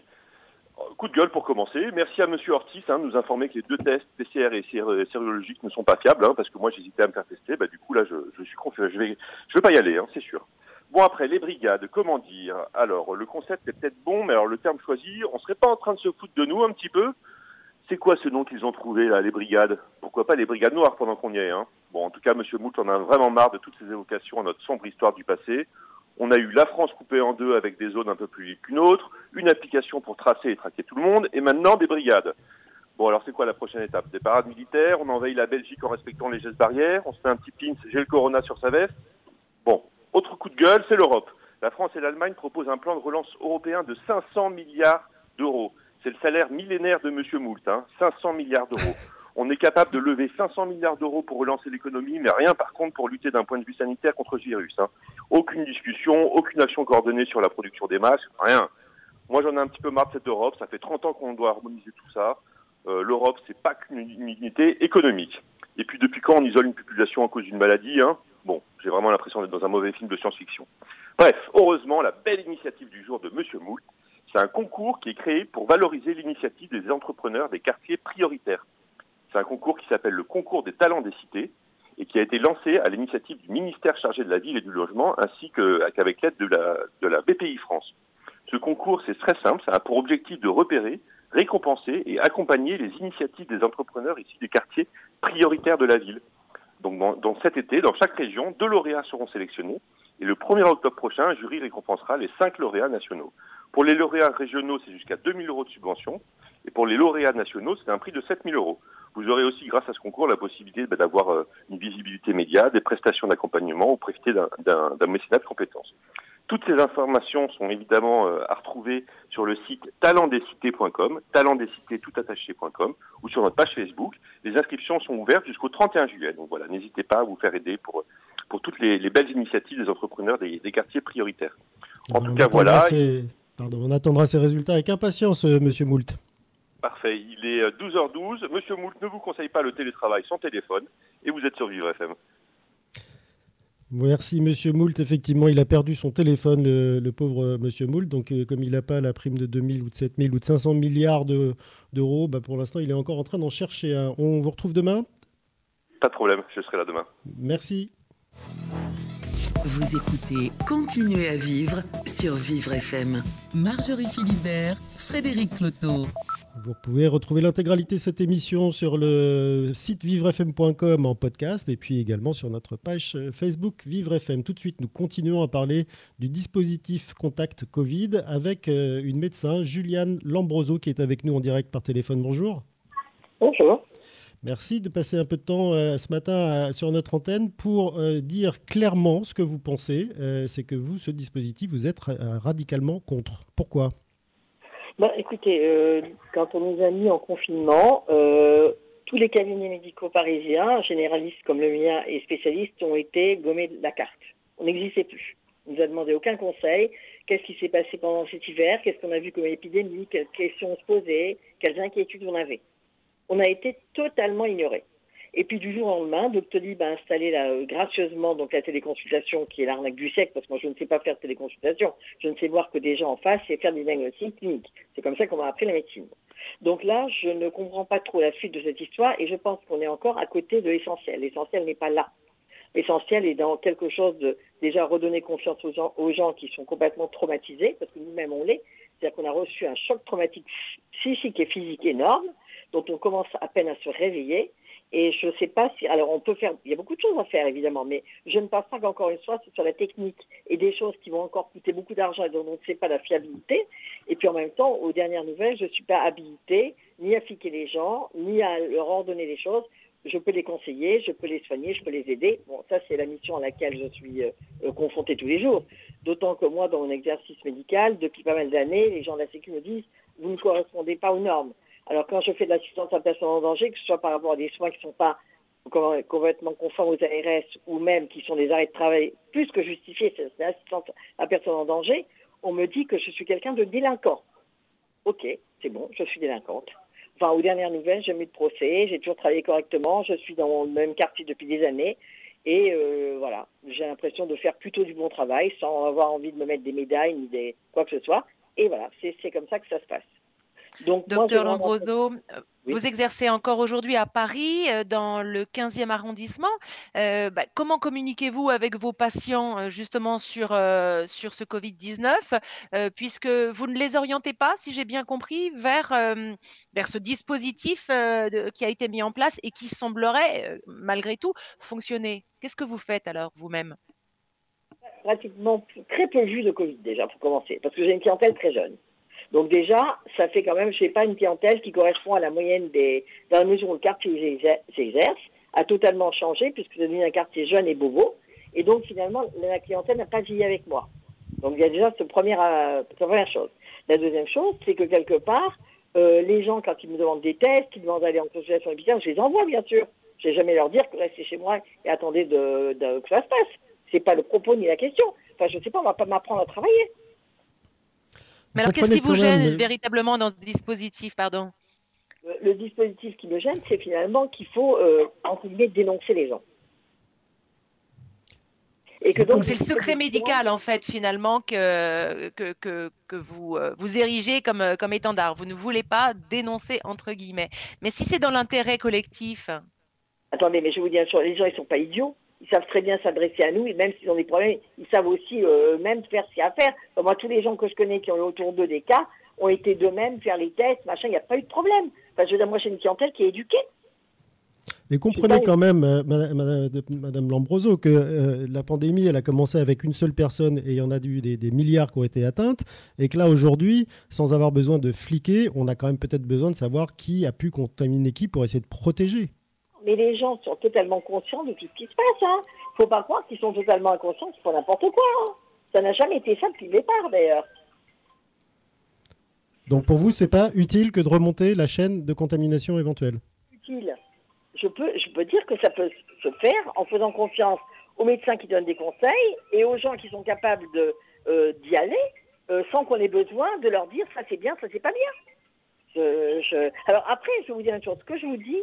coup de gueule pour commencer. Merci à Monsieur Ortiz hein, de nous informer que les deux tests PCR et sérologiques ne sont pas fiables, hein, parce que moi j'hésitais à me faire tester. Bah, du coup là, je, je suis confiant. Je vais, je vais pas y aller, hein, c'est sûr. Bon après les brigades, comment dire? Alors le concept est peut-être bon, mais alors le terme choisi, on serait pas en train de se foutre de nous un petit peu? C'est quoi ce nom qu'ils ont trouvé là, les brigades? Pourquoi pas les brigades noires pendant qu'on y est hein? Bon, en tout cas, Monsieur Moult en a vraiment marre de toutes ces évocations à notre sombre histoire du passé. On a eu la France coupée en deux avec des zones un peu plus vides qu'une autre, une application pour tracer et traquer tout le monde, et maintenant des brigades. Bon, alors c'est quoi la prochaine étape? Des parades militaires, on envahit la Belgique en respectant les gestes barrières, on se fait un petit pins, j'ai le corona sur sa veste? Bon, autre coup de gueule, c'est l'Europe. La France et l'Allemagne proposent un plan de relance européen de 500 milliards d'euros. C'est le salaire millénaire de M. Moult, hein, 500 milliards d'euros. On est capable de lever 500 milliards d'euros pour relancer l'économie, mais rien par contre pour lutter d'un point de vue sanitaire contre ce virus. Hein. Aucune discussion, aucune action coordonnée sur la production des masques, rien. Moi j'en ai un petit peu marre de cette Europe, ça fait 30 ans qu'on doit harmoniser tout ça. Euh, L'Europe, c'est pas qu'une unité économique. Et puis depuis quand on isole une population à cause d'une maladie hein? Bon, j'ai vraiment l'impression d'être dans un mauvais film de science-fiction. Bref, heureusement, la belle initiative du jour de Monsieur Moult, c'est un concours qui est créé pour valoriser l'initiative des entrepreneurs des quartiers prioritaires. C'est un concours qui s'appelle le concours des talents des cités et qui a été lancé à l'initiative du ministère chargé de la ville et du logement ainsi qu'avec l'aide de la, de la BPI France. Ce concours, c'est très simple, ça a pour objectif de repérer, récompenser et accompagner les initiatives des entrepreneurs ici des quartiers prioritaires de la ville. Donc dans, cet été, dans chaque région, deux lauréats seront sélectionnés et le 1er octobre prochain, un jury récompensera les cinq lauréats nationaux. Pour les lauréats régionaux, c'est jusqu'à 2000 euros de subvention et pour les lauréats nationaux, c'est un prix de 7000 euros. Vous aurez aussi, grâce à ce concours, la possibilité bah, d'avoir euh, une visibilité média, des prestations d'accompagnement ou profiter d'un mécénat de compétences. Toutes ces informations sont évidemment euh, à retrouver sur le site talentdescités.com, talentdescités.com ou sur notre page Facebook. Les inscriptions sont ouvertes jusqu'au 31 juillet. Donc voilà, n'hésitez pas à vous faire aider pour, pour toutes les, belles initiatives des entrepreneurs des, quartiers prioritaires. En tout cas, voilà. Pardon, on attendra ces résultats avec impatience, euh, Monsieur Moult. Parfait, il est 12h12. Euh, Monsieur Moult ne vous conseille pas le télétravail sans téléphone et vous êtes sur Vivre FM. Merci Monsieur Moult. Effectivement, il a perdu son téléphone, le, pauvre euh, Monsieur Moult. Donc, euh, comme il n'a pas la prime de 2000 ou de 7000 ou de 500 milliards d'euros, bah, pour l'instant, il est encore en train d'en chercher un. On vous retrouve demain? Pas de problème, je serai là demain. Merci. Vous écoutez Continuez à vivre sur Vivre FM. Marjorie Philibert, Frédéric Cloteau. Vous pouvez retrouver l'intégralité de cette émission sur le site vivrefm.com en podcast et puis également sur notre page Facebook Vivre FM. Tout de suite, nous continuons à parler du dispositif Contact Covid avec euh, une médecin, Juliane Lambroso, qui est avec nous en direct par téléphone. Bonjour. Bonjour. Merci de passer un peu de temps euh, ce matin sur notre antenne pour euh, dire clairement ce que vous pensez. C'est que vous, ce dispositif, vous êtes radicalement contre. Pourquoi? Bah, écoutez, euh, quand on nous a mis en confinement, euh, tous les cabinets médicaux parisiens, généralistes comme le mien et spécialistes, ont été gommés de la carte. On n'existait plus. On nous a demandé aucun conseil. Qu'est-ce qui s'est passé pendant cet hiver? Qu'est-ce qu'on a vu comme épidémie? Quelles questions on se posait? Quelles inquiétudes on avait? On a été totalement ignorés. Et puis du jour au lendemain, Doctolib a installé là, euh, gracieusement donc la téléconsultation qui est l'arnaque du siècle parce que moi je ne sais pas faire de téléconsultation, je ne sais voir que des gens en face et faire des diagnostics cliniques. C'est comme ça qu'on m'a appris la médecine. Donc là, je ne comprends pas trop la suite de cette histoire et je pense qu'on est encore à côté de l'essentiel. L'essentiel n'est pas là. L'essentiel est dans quelque chose de déjà redonner confiance aux gens, aux gens qui sont complètement traumatisés, parce que nous-mêmes on l'est. C'est-à-dire qu'on a reçu un choc traumatique psychique et physique énorme, dont on commence à peine à se réveiller. Et je ne sais pas si. Alors, on peut faire. Il y a beaucoup de choses à faire, évidemment, mais je ne pense pas qu'encore une fois, c'est sur la technique et des choses qui vont encore coûter beaucoup d'argent et dont on ne sait pas la fiabilité. Et puis, en même temps, aux dernières nouvelles, je ne suis pas habilitée ni à fiquer les gens, ni à leur ordonner les choses. Je peux les conseiller, je peux les soigner, je peux les aider. Bon, ça, c'est la mission à laquelle je suis euh, euh, confrontée tous les jours. D'autant que moi, dans mon exercice médical, depuis pas mal d'années, les gens de la Sécu me disent vous ne correspondez pas aux normes. Alors quand je fais de l'assistance à personnes en danger, que ce soit par rapport à des soins qui ne sont pas complètement conformes aux ARS ou même qui sont des arrêts de travail plus que justifiés, c'est l'assistance à personnes en danger, on me dit que je suis quelqu'un de délinquant. Ok, c'est bon, je suis délinquante. Enfin, aux dernières nouvelles, j'ai mis de procès, j'ai toujours travaillé correctement, je suis dans le même quartier depuis des années. Et euh, voilà, j'ai l'impression de faire plutôt du bon travail sans avoir envie de me mettre des médailles ni des quoi que ce soit. Et voilà, c'est comme ça que ça se passe. Donc, Docteur Lombroso, vous exercez encore aujourd'hui à Paris, euh, dans le 15e arrondissement. Euh, bah, comment communiquez-vous avec vos patients euh, justement sur, sur ce Covid-19, puisque vous ne les orientez pas, si j'ai bien compris, vers, vers ce dispositif qui a été mis en place et qui semblerait, malgré tout, fonctionner? Qu'est-ce que vous faites alors vous-même? Pratiquement très peu vu de Covid déjà, pour commencer, parce que j'ai une clientèle très jeune. Donc déjà, ça fait quand même, je sais pas, une clientèle qui correspond à la moyenne des, dans la mesure où le quartier s'exerce, a totalement changé puisque c'est devenu un quartier jeune et bobo. Et donc finalement, la clientèle n'a pas vieilli avec moi. Donc il y a déjà cette première, euh, première chose. La deuxième chose, c'est que quelque part, euh, les gens, quand ils me demandent des tests, qu'ils demandent d'aller en consultation hôpital, je les envoie bien sûr. Je vais jamais leur dire que restez chez moi et attendez de, de, que ça se passe. C'est pas le propos ni la question. Enfin, je sais pas, on va pas m'apprendre à travailler. Mais alors, qu'est-ce qui vous gêne véritablement dans ce dispositif, pardon? Le, dispositif qui me gêne, c'est finalement qu'il faut, euh, entre guillemets, dénoncer les gens. Et que donc, c'est le secret médical, en fait, finalement, que, que, que, que vous, euh, vous érigez comme, euh, comme étendard. Vous ne voulez pas dénoncer, entre guillemets. Mais si c'est dans l'intérêt collectif. Attendez, mais je vous dis, les gens, ils ne sont pas idiots ils savent très bien s'adresser à nous et même s'ils ont des problèmes, ils savent aussi euh, même faire ce qu'il y a à faire. moi, tous les gens que je connais qui ont eu autour d'eux des cas ont été d'eux-mêmes faire les tests, machin, il n'y a pas eu de problème. Enfin, je veux dire, moi, j'ai une clientèle qui est éduquée. Mais comprenez quand même, euh, Madame, Lambroso, que euh, la pandémie, elle a commencé avec une seule personne et il y en a eu des, des, milliards qui ont été atteintes. Et que là, aujourd'hui, sans avoir besoin de fliquer, on a quand même peut-être besoin de savoir qui a pu contaminer qui pour essayer de protéger mais les gens sont totalement conscients de tout ce qui se passe. Hein. Faut pas croire qu'ils sont totalement inconscients qu'ils font n'importe quoi. Hein. Ça n'a jamais été ça depuis le départ, d'ailleurs. Donc pour vous, c'est pas utile que de remonter la chaîne de contamination éventuelle? Utile. Je peux, je peux dire que ça peut se faire en faisant confiance aux médecins qui donnent des conseils et aux gens qui sont capables de euh, d'y aller euh, sans qu'on ait besoin de leur dire ça c'est bien, ça c'est pas bien. Je, Alors après, je vais vous dire une chose. Ce que je vous dis,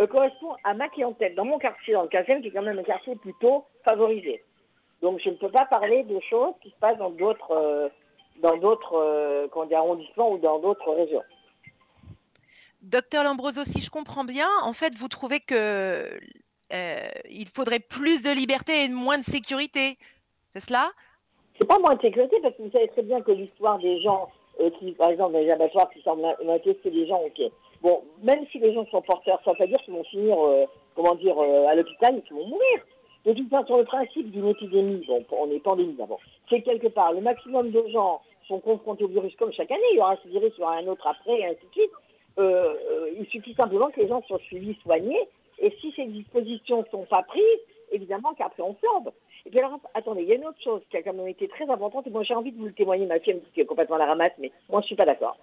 euh, correspond à ma clientèle dans mon quartier, dans le 15e, qui est quand même un quartier plutôt favorisé. Donc je ne peux pas parler de choses qui se passent dans d'autres euh, dans d'autres euh, arrondissements ou dans d'autres régions. Docteur Lambroso, si je comprends bien, en fait, vous trouvez que il faudrait plus de liberté et moins de sécurité, c'est cela? C'est pas moins de sécurité parce que vous savez très bien que l'histoire des gens qui, par exemple, dans les abattoirs qui semblent c'est des gens, ok, Bon, même si les gens sont porteurs, ça veut dire qu'ils vont finir, euh, comment dire, euh, à l'hôpital et qu'ils vont mourir. De toute façon, le principe d'une épidémie, bon, on est pandémie d'abord, c'est quelque part, le maximum de gens sont confrontés au virus comme chaque année. Il y aura ce virus, il y aura un autre après, et ainsi de suite. Euh, il suffit simplement que les gens soient suivis, soignés. Et si ces dispositions ne sont pas prises, évidemment qu'après on flambe. Et puis alors, attendez, il y a une autre chose qui a quand même été très importante, et moi j'ai envie de vous le témoigner, ma fille me dit est complètement la ramasse, mais moi je suis pas d'accord.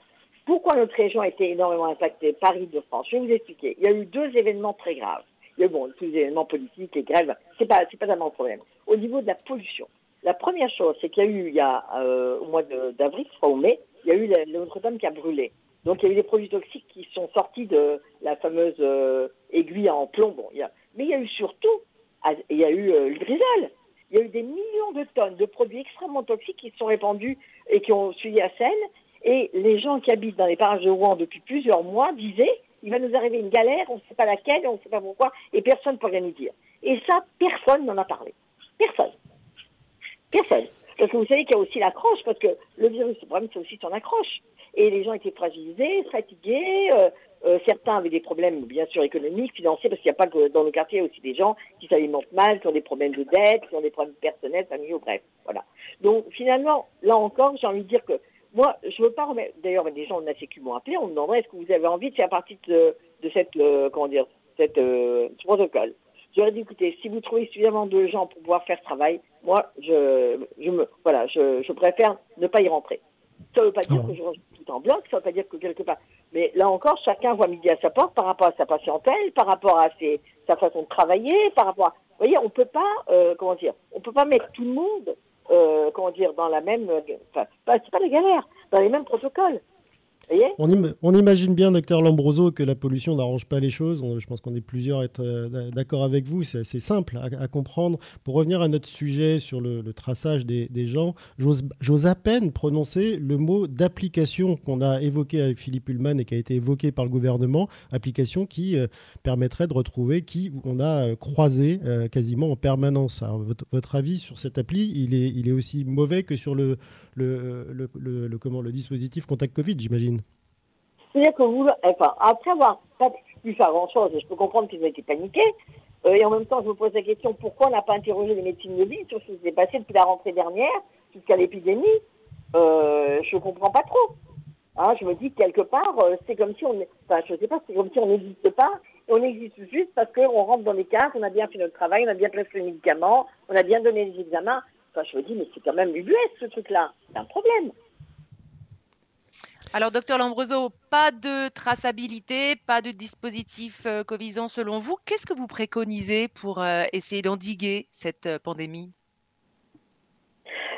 Pourquoi notre région a été énormément impactée Paris de France. Je vais vous expliquer. Il y a eu deux événements très graves. Il y a eu bon, tous les événements politiques, les grèves, c'est pas, c'est pas tellement le problème. Au niveau de la pollution, la première chose, c'est qu'il y a eu, il y a, euh, au mois d'avril, je crois, au mai, il y a eu Notre-Dame qui a brûlé. Donc il y a eu des produits toxiques qui sont sortis de la fameuse euh, aiguille en plomb. Bon, il y a, mais il y a eu surtout, ah, il y a eu euh, le grisol. Il y a eu des millions de tonnes de produits extrêmement toxiques qui se sont répandus et qui ont suivi à Seine et les gens qui habitent dans les parages de Rouen depuis plusieurs mois disaient il va nous arriver une galère, on ne sait pas laquelle, on ne sait pas pourquoi, et personne ne peut rien nous dire. Et ça, personne n'en a parlé. Personne. Personne. Parce que vous savez qu'il y a aussi l'accroche, parce que le virus, le problème, c'est aussi son accroche. Et les gens étaient fragilisés, fatigués, euh, euh, certains avaient des problèmes, bien sûr, économiques, financiers, parce qu'il n'y a pas que dans le quartier, il y a aussi des gens qui s'alimentent mal, qui ont des problèmes de dette, qui ont des problèmes personnels, familiaux, bref. Voilà. Donc, finalement, là encore, j'ai envie de dire que moi, je veux pas remettre. D'ailleurs, des gens de la Sécu m'ont appelé. On me demanderait est-ce que vous avez envie de faire partie de, de cette, euh, comment dire, cette euh, ce protocole? J'aurais dit écoutez, si vous trouvez suffisamment de gens pour pouvoir faire ce travail, moi, je, je me, voilà, je, je préfère ne pas y rentrer. Ça ne veut pas dire que je rentre tout en bloc, ça ne veut pas dire que quelque part. Mais là encore, chacun voit midi à sa porte par rapport à sa patientèle, par rapport à ses, sa façon de travailler, par rapport à. Vous voyez, on peut pas, euh, comment dire, on peut pas mettre tout le monde euh, comment dire, dans la même, enfin, pas, c'est pas la galère, dans les mêmes protocoles. On, imagine bien, docteur Lambroso, que la pollution n'arrange pas les choses. je pense qu'on est plusieurs à être euh, d'accord avec vous. C'est assez simple à, comprendre. Pour revenir à notre sujet sur le, traçage des, gens, j'ose à peine prononcer le mot d'application qu'on a évoqué avec Philippe Ullmann et qui a été évoqué par le gouvernement. Application qui euh, permettrait de retrouver qui on a euh, croisé quasiment en permanence. votre, avis sur cette appli, il est, aussi mauvais que sur le, le, le, comment, le dispositif Contact Covid, j'imagine. C'est-à-dire que vous, enfin, après avoir pas pu faire grand-chose, je peux comprendre qu'ils ont été paniqués, euh, et en même temps, je me pose la question, pourquoi on n'a pas interrogé les médecines de ville sur ce qui s'est passé depuis la rentrée dernière jusqu'à l'épidémie? Euh, Je ne comprends pas trop. Hein, je me dis quelque part, euh, c'est comme si on, enfin, je sais pas, c'est comme si on n'existe pas, on existe juste parce qu'on rentre dans les cases, on a bien fait notre travail, on a bien placé les médicaments, on a bien donné les examens. Enfin, je me dis, mais c'est quand même ubuesque ce truc-là. C'est un problème. Alors, docteur Lambroso, pas de traçabilité, pas de dispositif euh, selon vous. Qu'est-ce que vous préconisez pour euh, essayer d'endiguer cette euh, pandémie?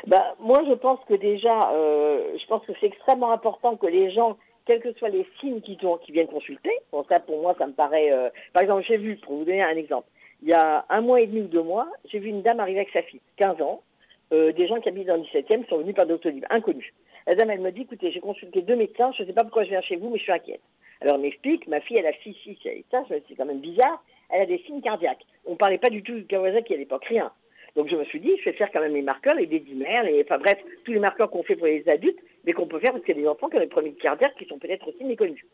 Bah, Moi, je pense que déjà, je pense que c'est extrêmement important que les gens, quels que soient les signes qui, qui viennent consulter, bon, ça pour moi, ça me paraît... par exemple, j'ai vu, pour vous donner un exemple, il y a un mois et demi ou deux mois, j'ai vu une dame arriver avec sa fille, 15 ans, des gens qui habitent dans le 17e sont venus par Doctolib, inconnus. La dame, elle me dit, écoutez, j'ai consulté deux médecins, je ne sais pas pourquoi je viens chez vous, mais je suis inquiète. Alors, elle m'explique, ma fille, elle a 6, 6, et ça, c'est quand même bizarre, elle a des signes cardiaques. On ne parlait pas du tout du Kawasaki à l'époque, rien. Donc, je me suis dit, je vais faire quand même les marqueurs, les dédimères, les, enfin bref, tous les marqueurs qu'on fait pour les adultes, mais qu'on peut faire parce qu'il y a des enfants qui ont des premiers cardiaques qui sont peut-être aussi méconnus.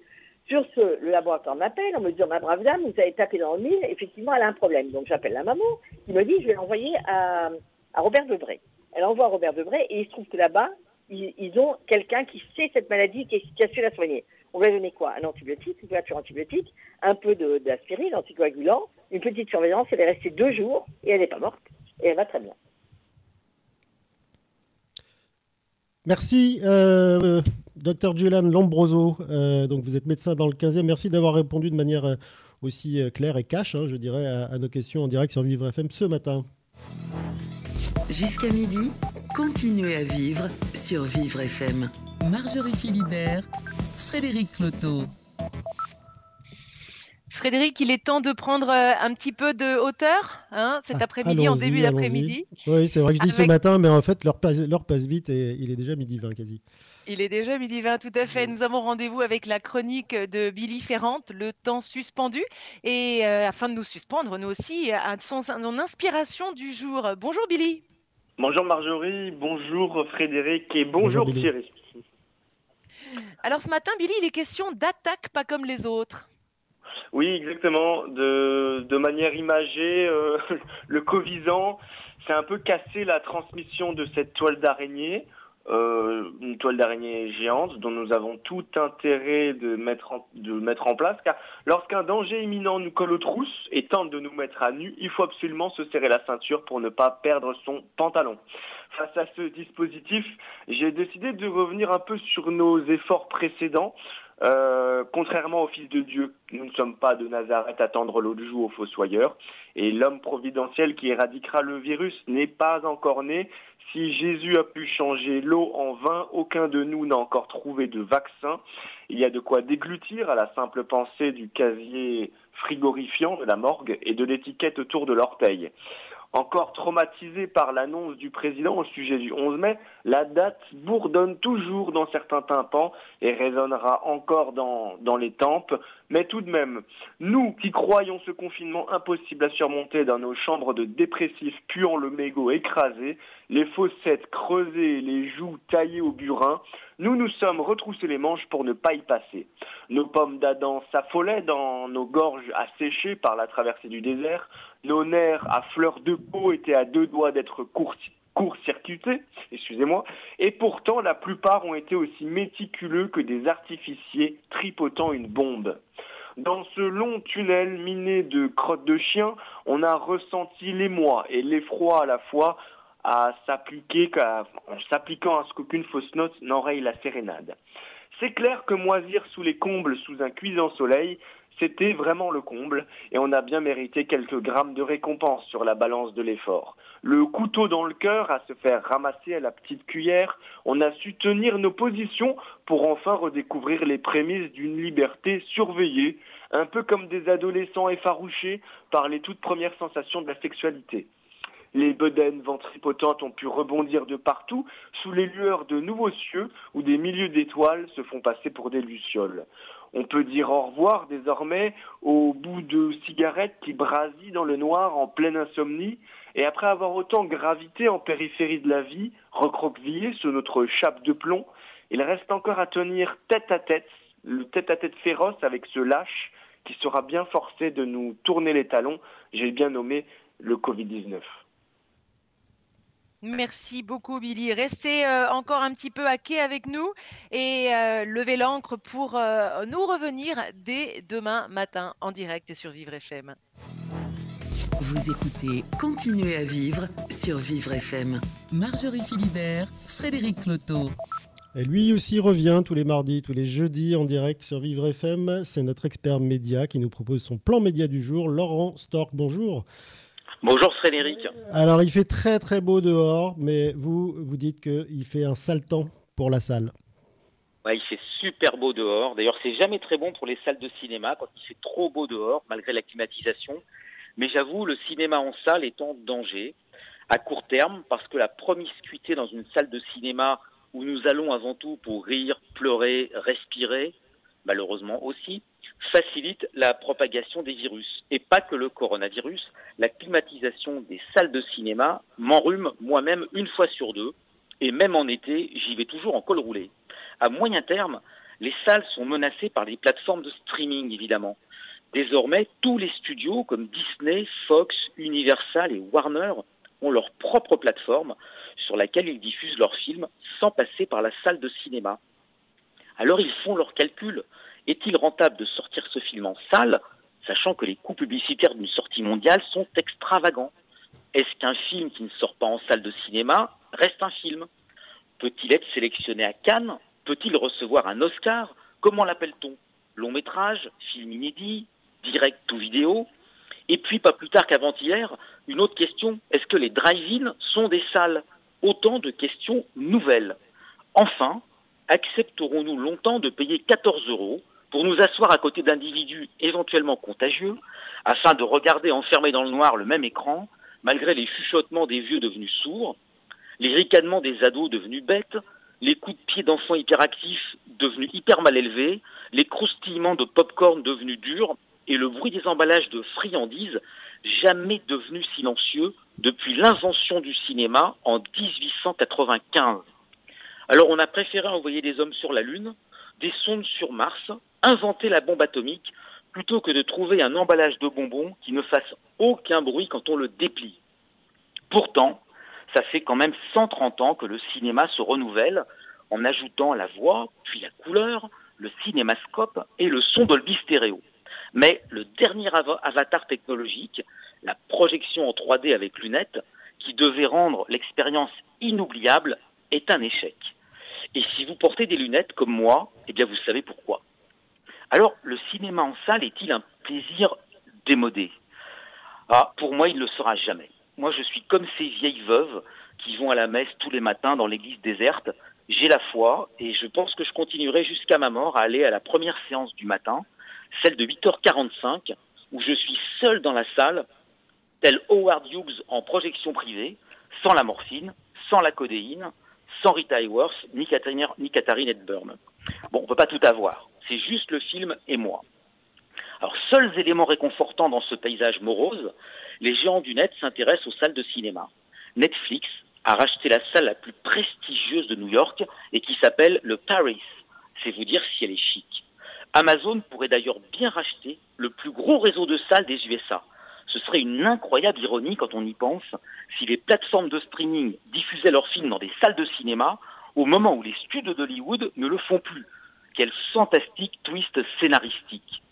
Sur ce, le laboratoire m'appelle en me disant, ma brave dame, vous avez tapé dans le mille, effectivement, elle a un problème. Donc, j'appelle la maman, qui me dit, je vais l'envoyer à, à Robert Debray. Elle envoie à Robert Debray, et il se trouve que là-bas, ils, ont quelqu'un qui sait cette maladie qui, qui a su la soigner. On va donner quoi? Un antibiotique, une couverture antibiotique, un peu d'aspirine, anticoagulant, une petite surveillance. Elle est restée deux jours et elle n'est pas morte. Et elle va très bien. Merci, euh, docteur Julian Lombroso. Euh, donc vous êtes médecin dans le 15e. Merci d'avoir répondu de manière euh, aussi claire et cash, hein, je dirais, à, à, nos questions en direct sur Vivre FM ce matin. Jusqu'à midi, continuez à vivre sur Vivre FM. Marjorie Philibert, Frédéric Cloteau. Frédéric, il est temps de prendre euh, un petit peu de hauteur hein, cet ah, après-midi, en début d'après-midi. Oui, c'est vrai que je dis ce matin, mais en fait, l'heure passe, passe, vite et il est déjà midi 20 quasi. Il est déjà midi 20, tout à fait. Nous avons rendez-vous avec la chronique de Billy Ferrante, Le temps suspendu. Et euh, afin de nous suspendre, nous aussi, à son, son inspiration du jour. Bonjour Billy. Bonjour Marjorie, bonjour Frédéric et bonjour, Thierry. Alors ce matin, Billy, il est question d'attaque pas comme les autres. Oui, exactement. De, manière imagée, euh, le Covisant, c'est un peu cassé la transmission de cette toile d'araignée. Euh, une toile d'araignée géante dont nous avons tout intérêt de mettre en, de mettre en place, car lorsqu'un danger imminent nous colle aux trousses et tente de nous mettre à nu, il faut absolument se serrer la ceinture pour ne pas perdre son pantalon. Face à ce dispositif, j'ai décidé de revenir un peu sur nos efforts précédents. Euh, contrairement au Fils de Dieu, nous ne sommes pas de Nazareth à tendre l'autre joue aux fossoyeurs, et l'homme providentiel qui éradiquera le virus n'est pas encore né, si Jésus a pu changer l'eau en vin, aucun de nous n'a encore trouvé de vaccin. Il y a de quoi déglutir à la simple pensée du casier frigorifiant de la morgue et de l'étiquette autour de l'orteil. Encore traumatisé par l'annonce du président au sujet du 11 mai, la date bourdonne toujours dans certains tympans et résonnera encore dans, dans les tempes. Mais tout de même, nous qui croyons ce confinement impossible à surmonter dans nos chambres de dépressifs puant le mégot écrasé, les fossettes creusées, les joues taillées au burin, nous nous sommes retroussés les manches pour ne pas y passer. Nos pommes d'Adam s'affolaient dans nos gorges asséchées par la traversée du désert, nos nerfs à fleur de peau étaient à deux doigts d'être court-circuités, excusez-moi, et pourtant la plupart ont été aussi méticuleux que des artificiers tripotant une bombe. Dans ce long tunnel miné de crottes de chien, on a ressenti l'émoi et l'effroi à la fois à s'appliquer, en s'appliquant à ce qu'aucune fausse note n'enraye la sérénade. C'est clair que moisir sous les combles sous un cuisant soleil, c'était vraiment le comble, et on a bien mérité quelques grammes de récompense sur la balance de l'effort. Le couteau dans le cœur à se faire ramasser à la petite cuillère, on a su tenir nos positions pour enfin redécouvrir les prémices d'une liberté surveillée, un peu comme des adolescents effarouchés par les toutes premières sensations de la sexualité. Les bedaines ventripotantes ont pu rebondir de partout sous les lueurs de nouveaux cieux où des milieux d'étoiles se font passer pour des lucioles. On peut dire au revoir désormais au bout de cigarettes qui brasillent dans le noir en pleine insomnie, et après avoir autant gravité en périphérie de la vie, recroquevillé sous notre chape de plomb, il reste encore à tenir tête à tête, le tête à tête féroce avec ce lâche qui sera bien forcé de nous tourner les talons, j'ai bien nommé le Covid-19. Merci beaucoup, Billy. Restez euh, encore un petit peu à quai avec nous et euh, levez l'encre pour euh, nous revenir dès demain matin en direct sur Vivre FM. Vous écoutez Continuez à vivre sur Vivre FM. Marjorie Philibert, Frédéric Cloteau. Et lui aussi revient tous les mardis, tous les jeudis en direct sur Vivre FM. C'est notre expert média qui nous propose son plan média du jour. Laurent Stork, bonjour. Bonjour Frédéric. Alors il fait très très beau dehors, mais vous, vous dites qu'il fait un sale temps pour la salle. Ouais, il fait super beau dehors. D'ailleurs, c'est jamais très bon pour les salles de cinéma quand il fait trop beau dehors, malgré la climatisation. Mais j'avoue, le cinéma en salle est en danger à court terme parce que la promiscuité dans une salle de cinéma où nous allons avant tout pour rire, pleurer, respirer, malheureusement aussi, facilite la propagation des virus. Et pas que le coronavirus, la climatisation des salles de cinéma m'enrhume moi-même une fois sur deux, et même en été, j'y vais toujours en col roulé. À moyen terme, les salles sont menacées par les plateformes de streaming, évidemment. Désormais, tous les studios comme Disney, Fox, Universal et Warner ont leur propre plateforme sur laquelle ils diffusent leurs films sans passer par la salle de cinéma. Alors ils font leurs calculs est-il rentable de sortir ce film en salle, sachant que les coûts publicitaires d'une sortie mondiale sont extravagants? Est-ce qu'un film qui ne sort pas en salle de cinéma reste un film? Peut-il être sélectionné à Cannes? Peut-il recevoir un Oscar? Comment l'appelle-t-on? Long métrage Film inédit Direct ou vidéo? Et puis, pas plus tard qu'avant-hier, une autre question. Est-ce que les drive-in sont des salles? Autant de questions nouvelles. Enfin, accepterons-nous longtemps de payer 14 euros pour nous asseoir à côté d'individus éventuellement contagieux, afin de regarder enfermés dans le noir le même écran, malgré les chuchotements des vieux devenus sourds, les ricanements des ados devenus bêtes, les coups de pied d'enfants hyperactifs devenus hyper mal élevés, les croustillements de pop-corn devenus durs, et le bruit des emballages de friandises jamais devenus silencieux depuis l'invention du cinéma en 1895. Alors on a préféré envoyer des hommes sur la Lune, des sondes sur Mars, inventer la bombe atomique, plutôt que de trouver un emballage de bonbons qui ne fasse aucun bruit quand on le déplie. Pourtant, ça fait quand même 130 ans que le cinéma se renouvelle en ajoutant la voix, puis la couleur, le cinémascope et le son Dolby Stéréo. Mais le dernier avatar technologique, la projection en 3D avec lunettes, qui devait rendre l'expérience inoubliable, est un échec. Et si vous portez des lunettes comme moi, eh bien vous savez pourquoi. Alors, le cinéma en salle est-il un plaisir démodé? Ah, pour moi, il ne le sera jamais. Moi, je suis comme ces vieilles veuves qui vont à la messe tous les matins dans l'église déserte. J'ai la foi et je pense que je continuerai jusqu'à ma mort à aller à la première séance du matin, celle de 8h45, où je suis seul dans la salle, tel Howard Hughes en projection privée, sans la morphine, sans la codéine, sans Rita Hayworth, ni Katharine, ni Hepburn. Bon, on peut pas tout avoir. C'est juste le film et moi. Alors, seuls éléments réconfortants dans ce paysage morose, les géants du net s'intéressent aux salles de cinéma. Netflix a racheté la salle la plus prestigieuse de New York et qui s'appelle le Paris. C'est vous dire si elle est chic. Amazon pourrait d'ailleurs bien racheter le plus gros réseau de salles des USA. Ce serait une incroyable ironie quand on y pense si les plateformes de streaming diffusaient leurs films dans des salles de cinéma au moment où les studios d'Hollywood ne le font plus. Quel fantastique twist scénaristique.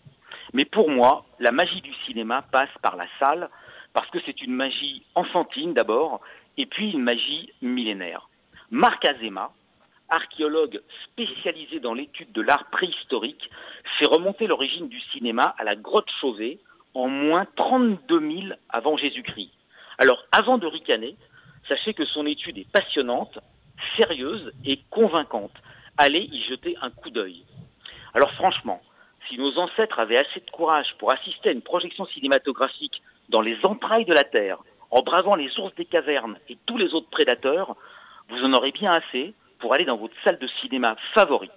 Mais pour moi, la magie du cinéma passe par la salle, parce que c'est une magie enfantine d'abord, et puis une magie millénaire. Marc Azema archéologue spécialisé dans l'étude de l'art préhistorique, fait remonter l'origine du cinéma à la grotte Chauvet en moins 32 000 avant Jésus-Christ. Alors, avant de ricaner, sachez que son étude est passionnante, sérieuse et convaincante. Allez y jeter un coup d'œil. Alors franchement, si nos ancêtres avaient assez de courage pour assister à une projection cinématographique dans les entrailles de la Terre, en bravant les ours des cavernes et tous les autres prédateurs, vous en aurez bien assez pour aller dans votre salle de cinéma favorite.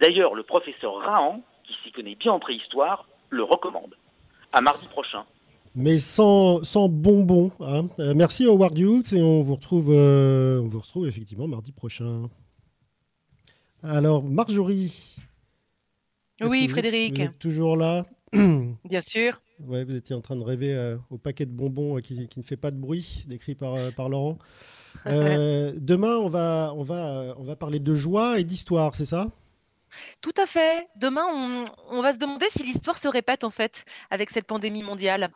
D'ailleurs, le professeur Rahan, qui s'y connaît bien en préhistoire, le recommande. À mardi prochain. Mais sans, sans bonbons. Hein. Euh, merci Howard Hughes et on vous retrouve, euh, on vous retrouve effectivement mardi prochain. Alors, Marjorie. Oui, Frédéric. Vous êtes toujours là? Bien sûr. Ouais, vous étiez en train de rêver euh, au paquet de bonbons qui, qui, ne fait pas de bruit, décrit par, par Laurent. demain, on va, on, va, on va parler de joie et d'histoire, c'est ça? Tout à fait. Demain, on, va se demander si l'histoire se répète en fait avec cette pandémie mondiale.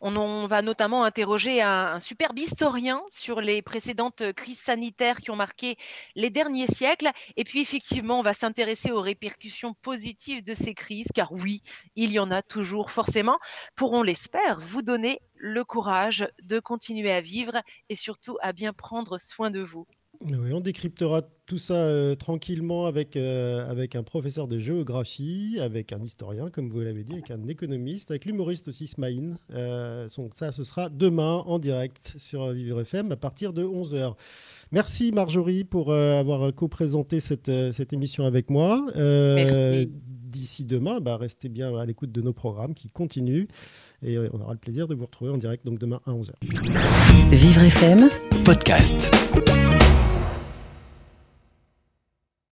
On, va notamment interroger un, un, superbe historien sur les précédentes crises sanitaires qui ont marqué les derniers siècles. Et puis effectivement, on va s'intéresser aux répercussions positives de ces crises, car oui, il y en a toujours forcément, pour, on l'espère, vous donner le courage de continuer à vivre et surtout à bien prendre soin de vous. Oui, on décryptera tout ça euh, tranquillement avec, euh, avec un professeur de géographie, avec un historien, comme vous l'avez dit, avec un économiste, avec l'humoriste aussi Smaïn. Euh, donc ça, ce sera demain en direct sur Vivre FM à partir de 11h. Merci Marjorie pour avoir co-présenté cette, cette émission avec moi. D'ici demain, bah, restez bien à l'écoute de nos programmes qui continuent et on aura le plaisir de vous retrouver en direct donc demain à 11h. Vivre FM, podcast.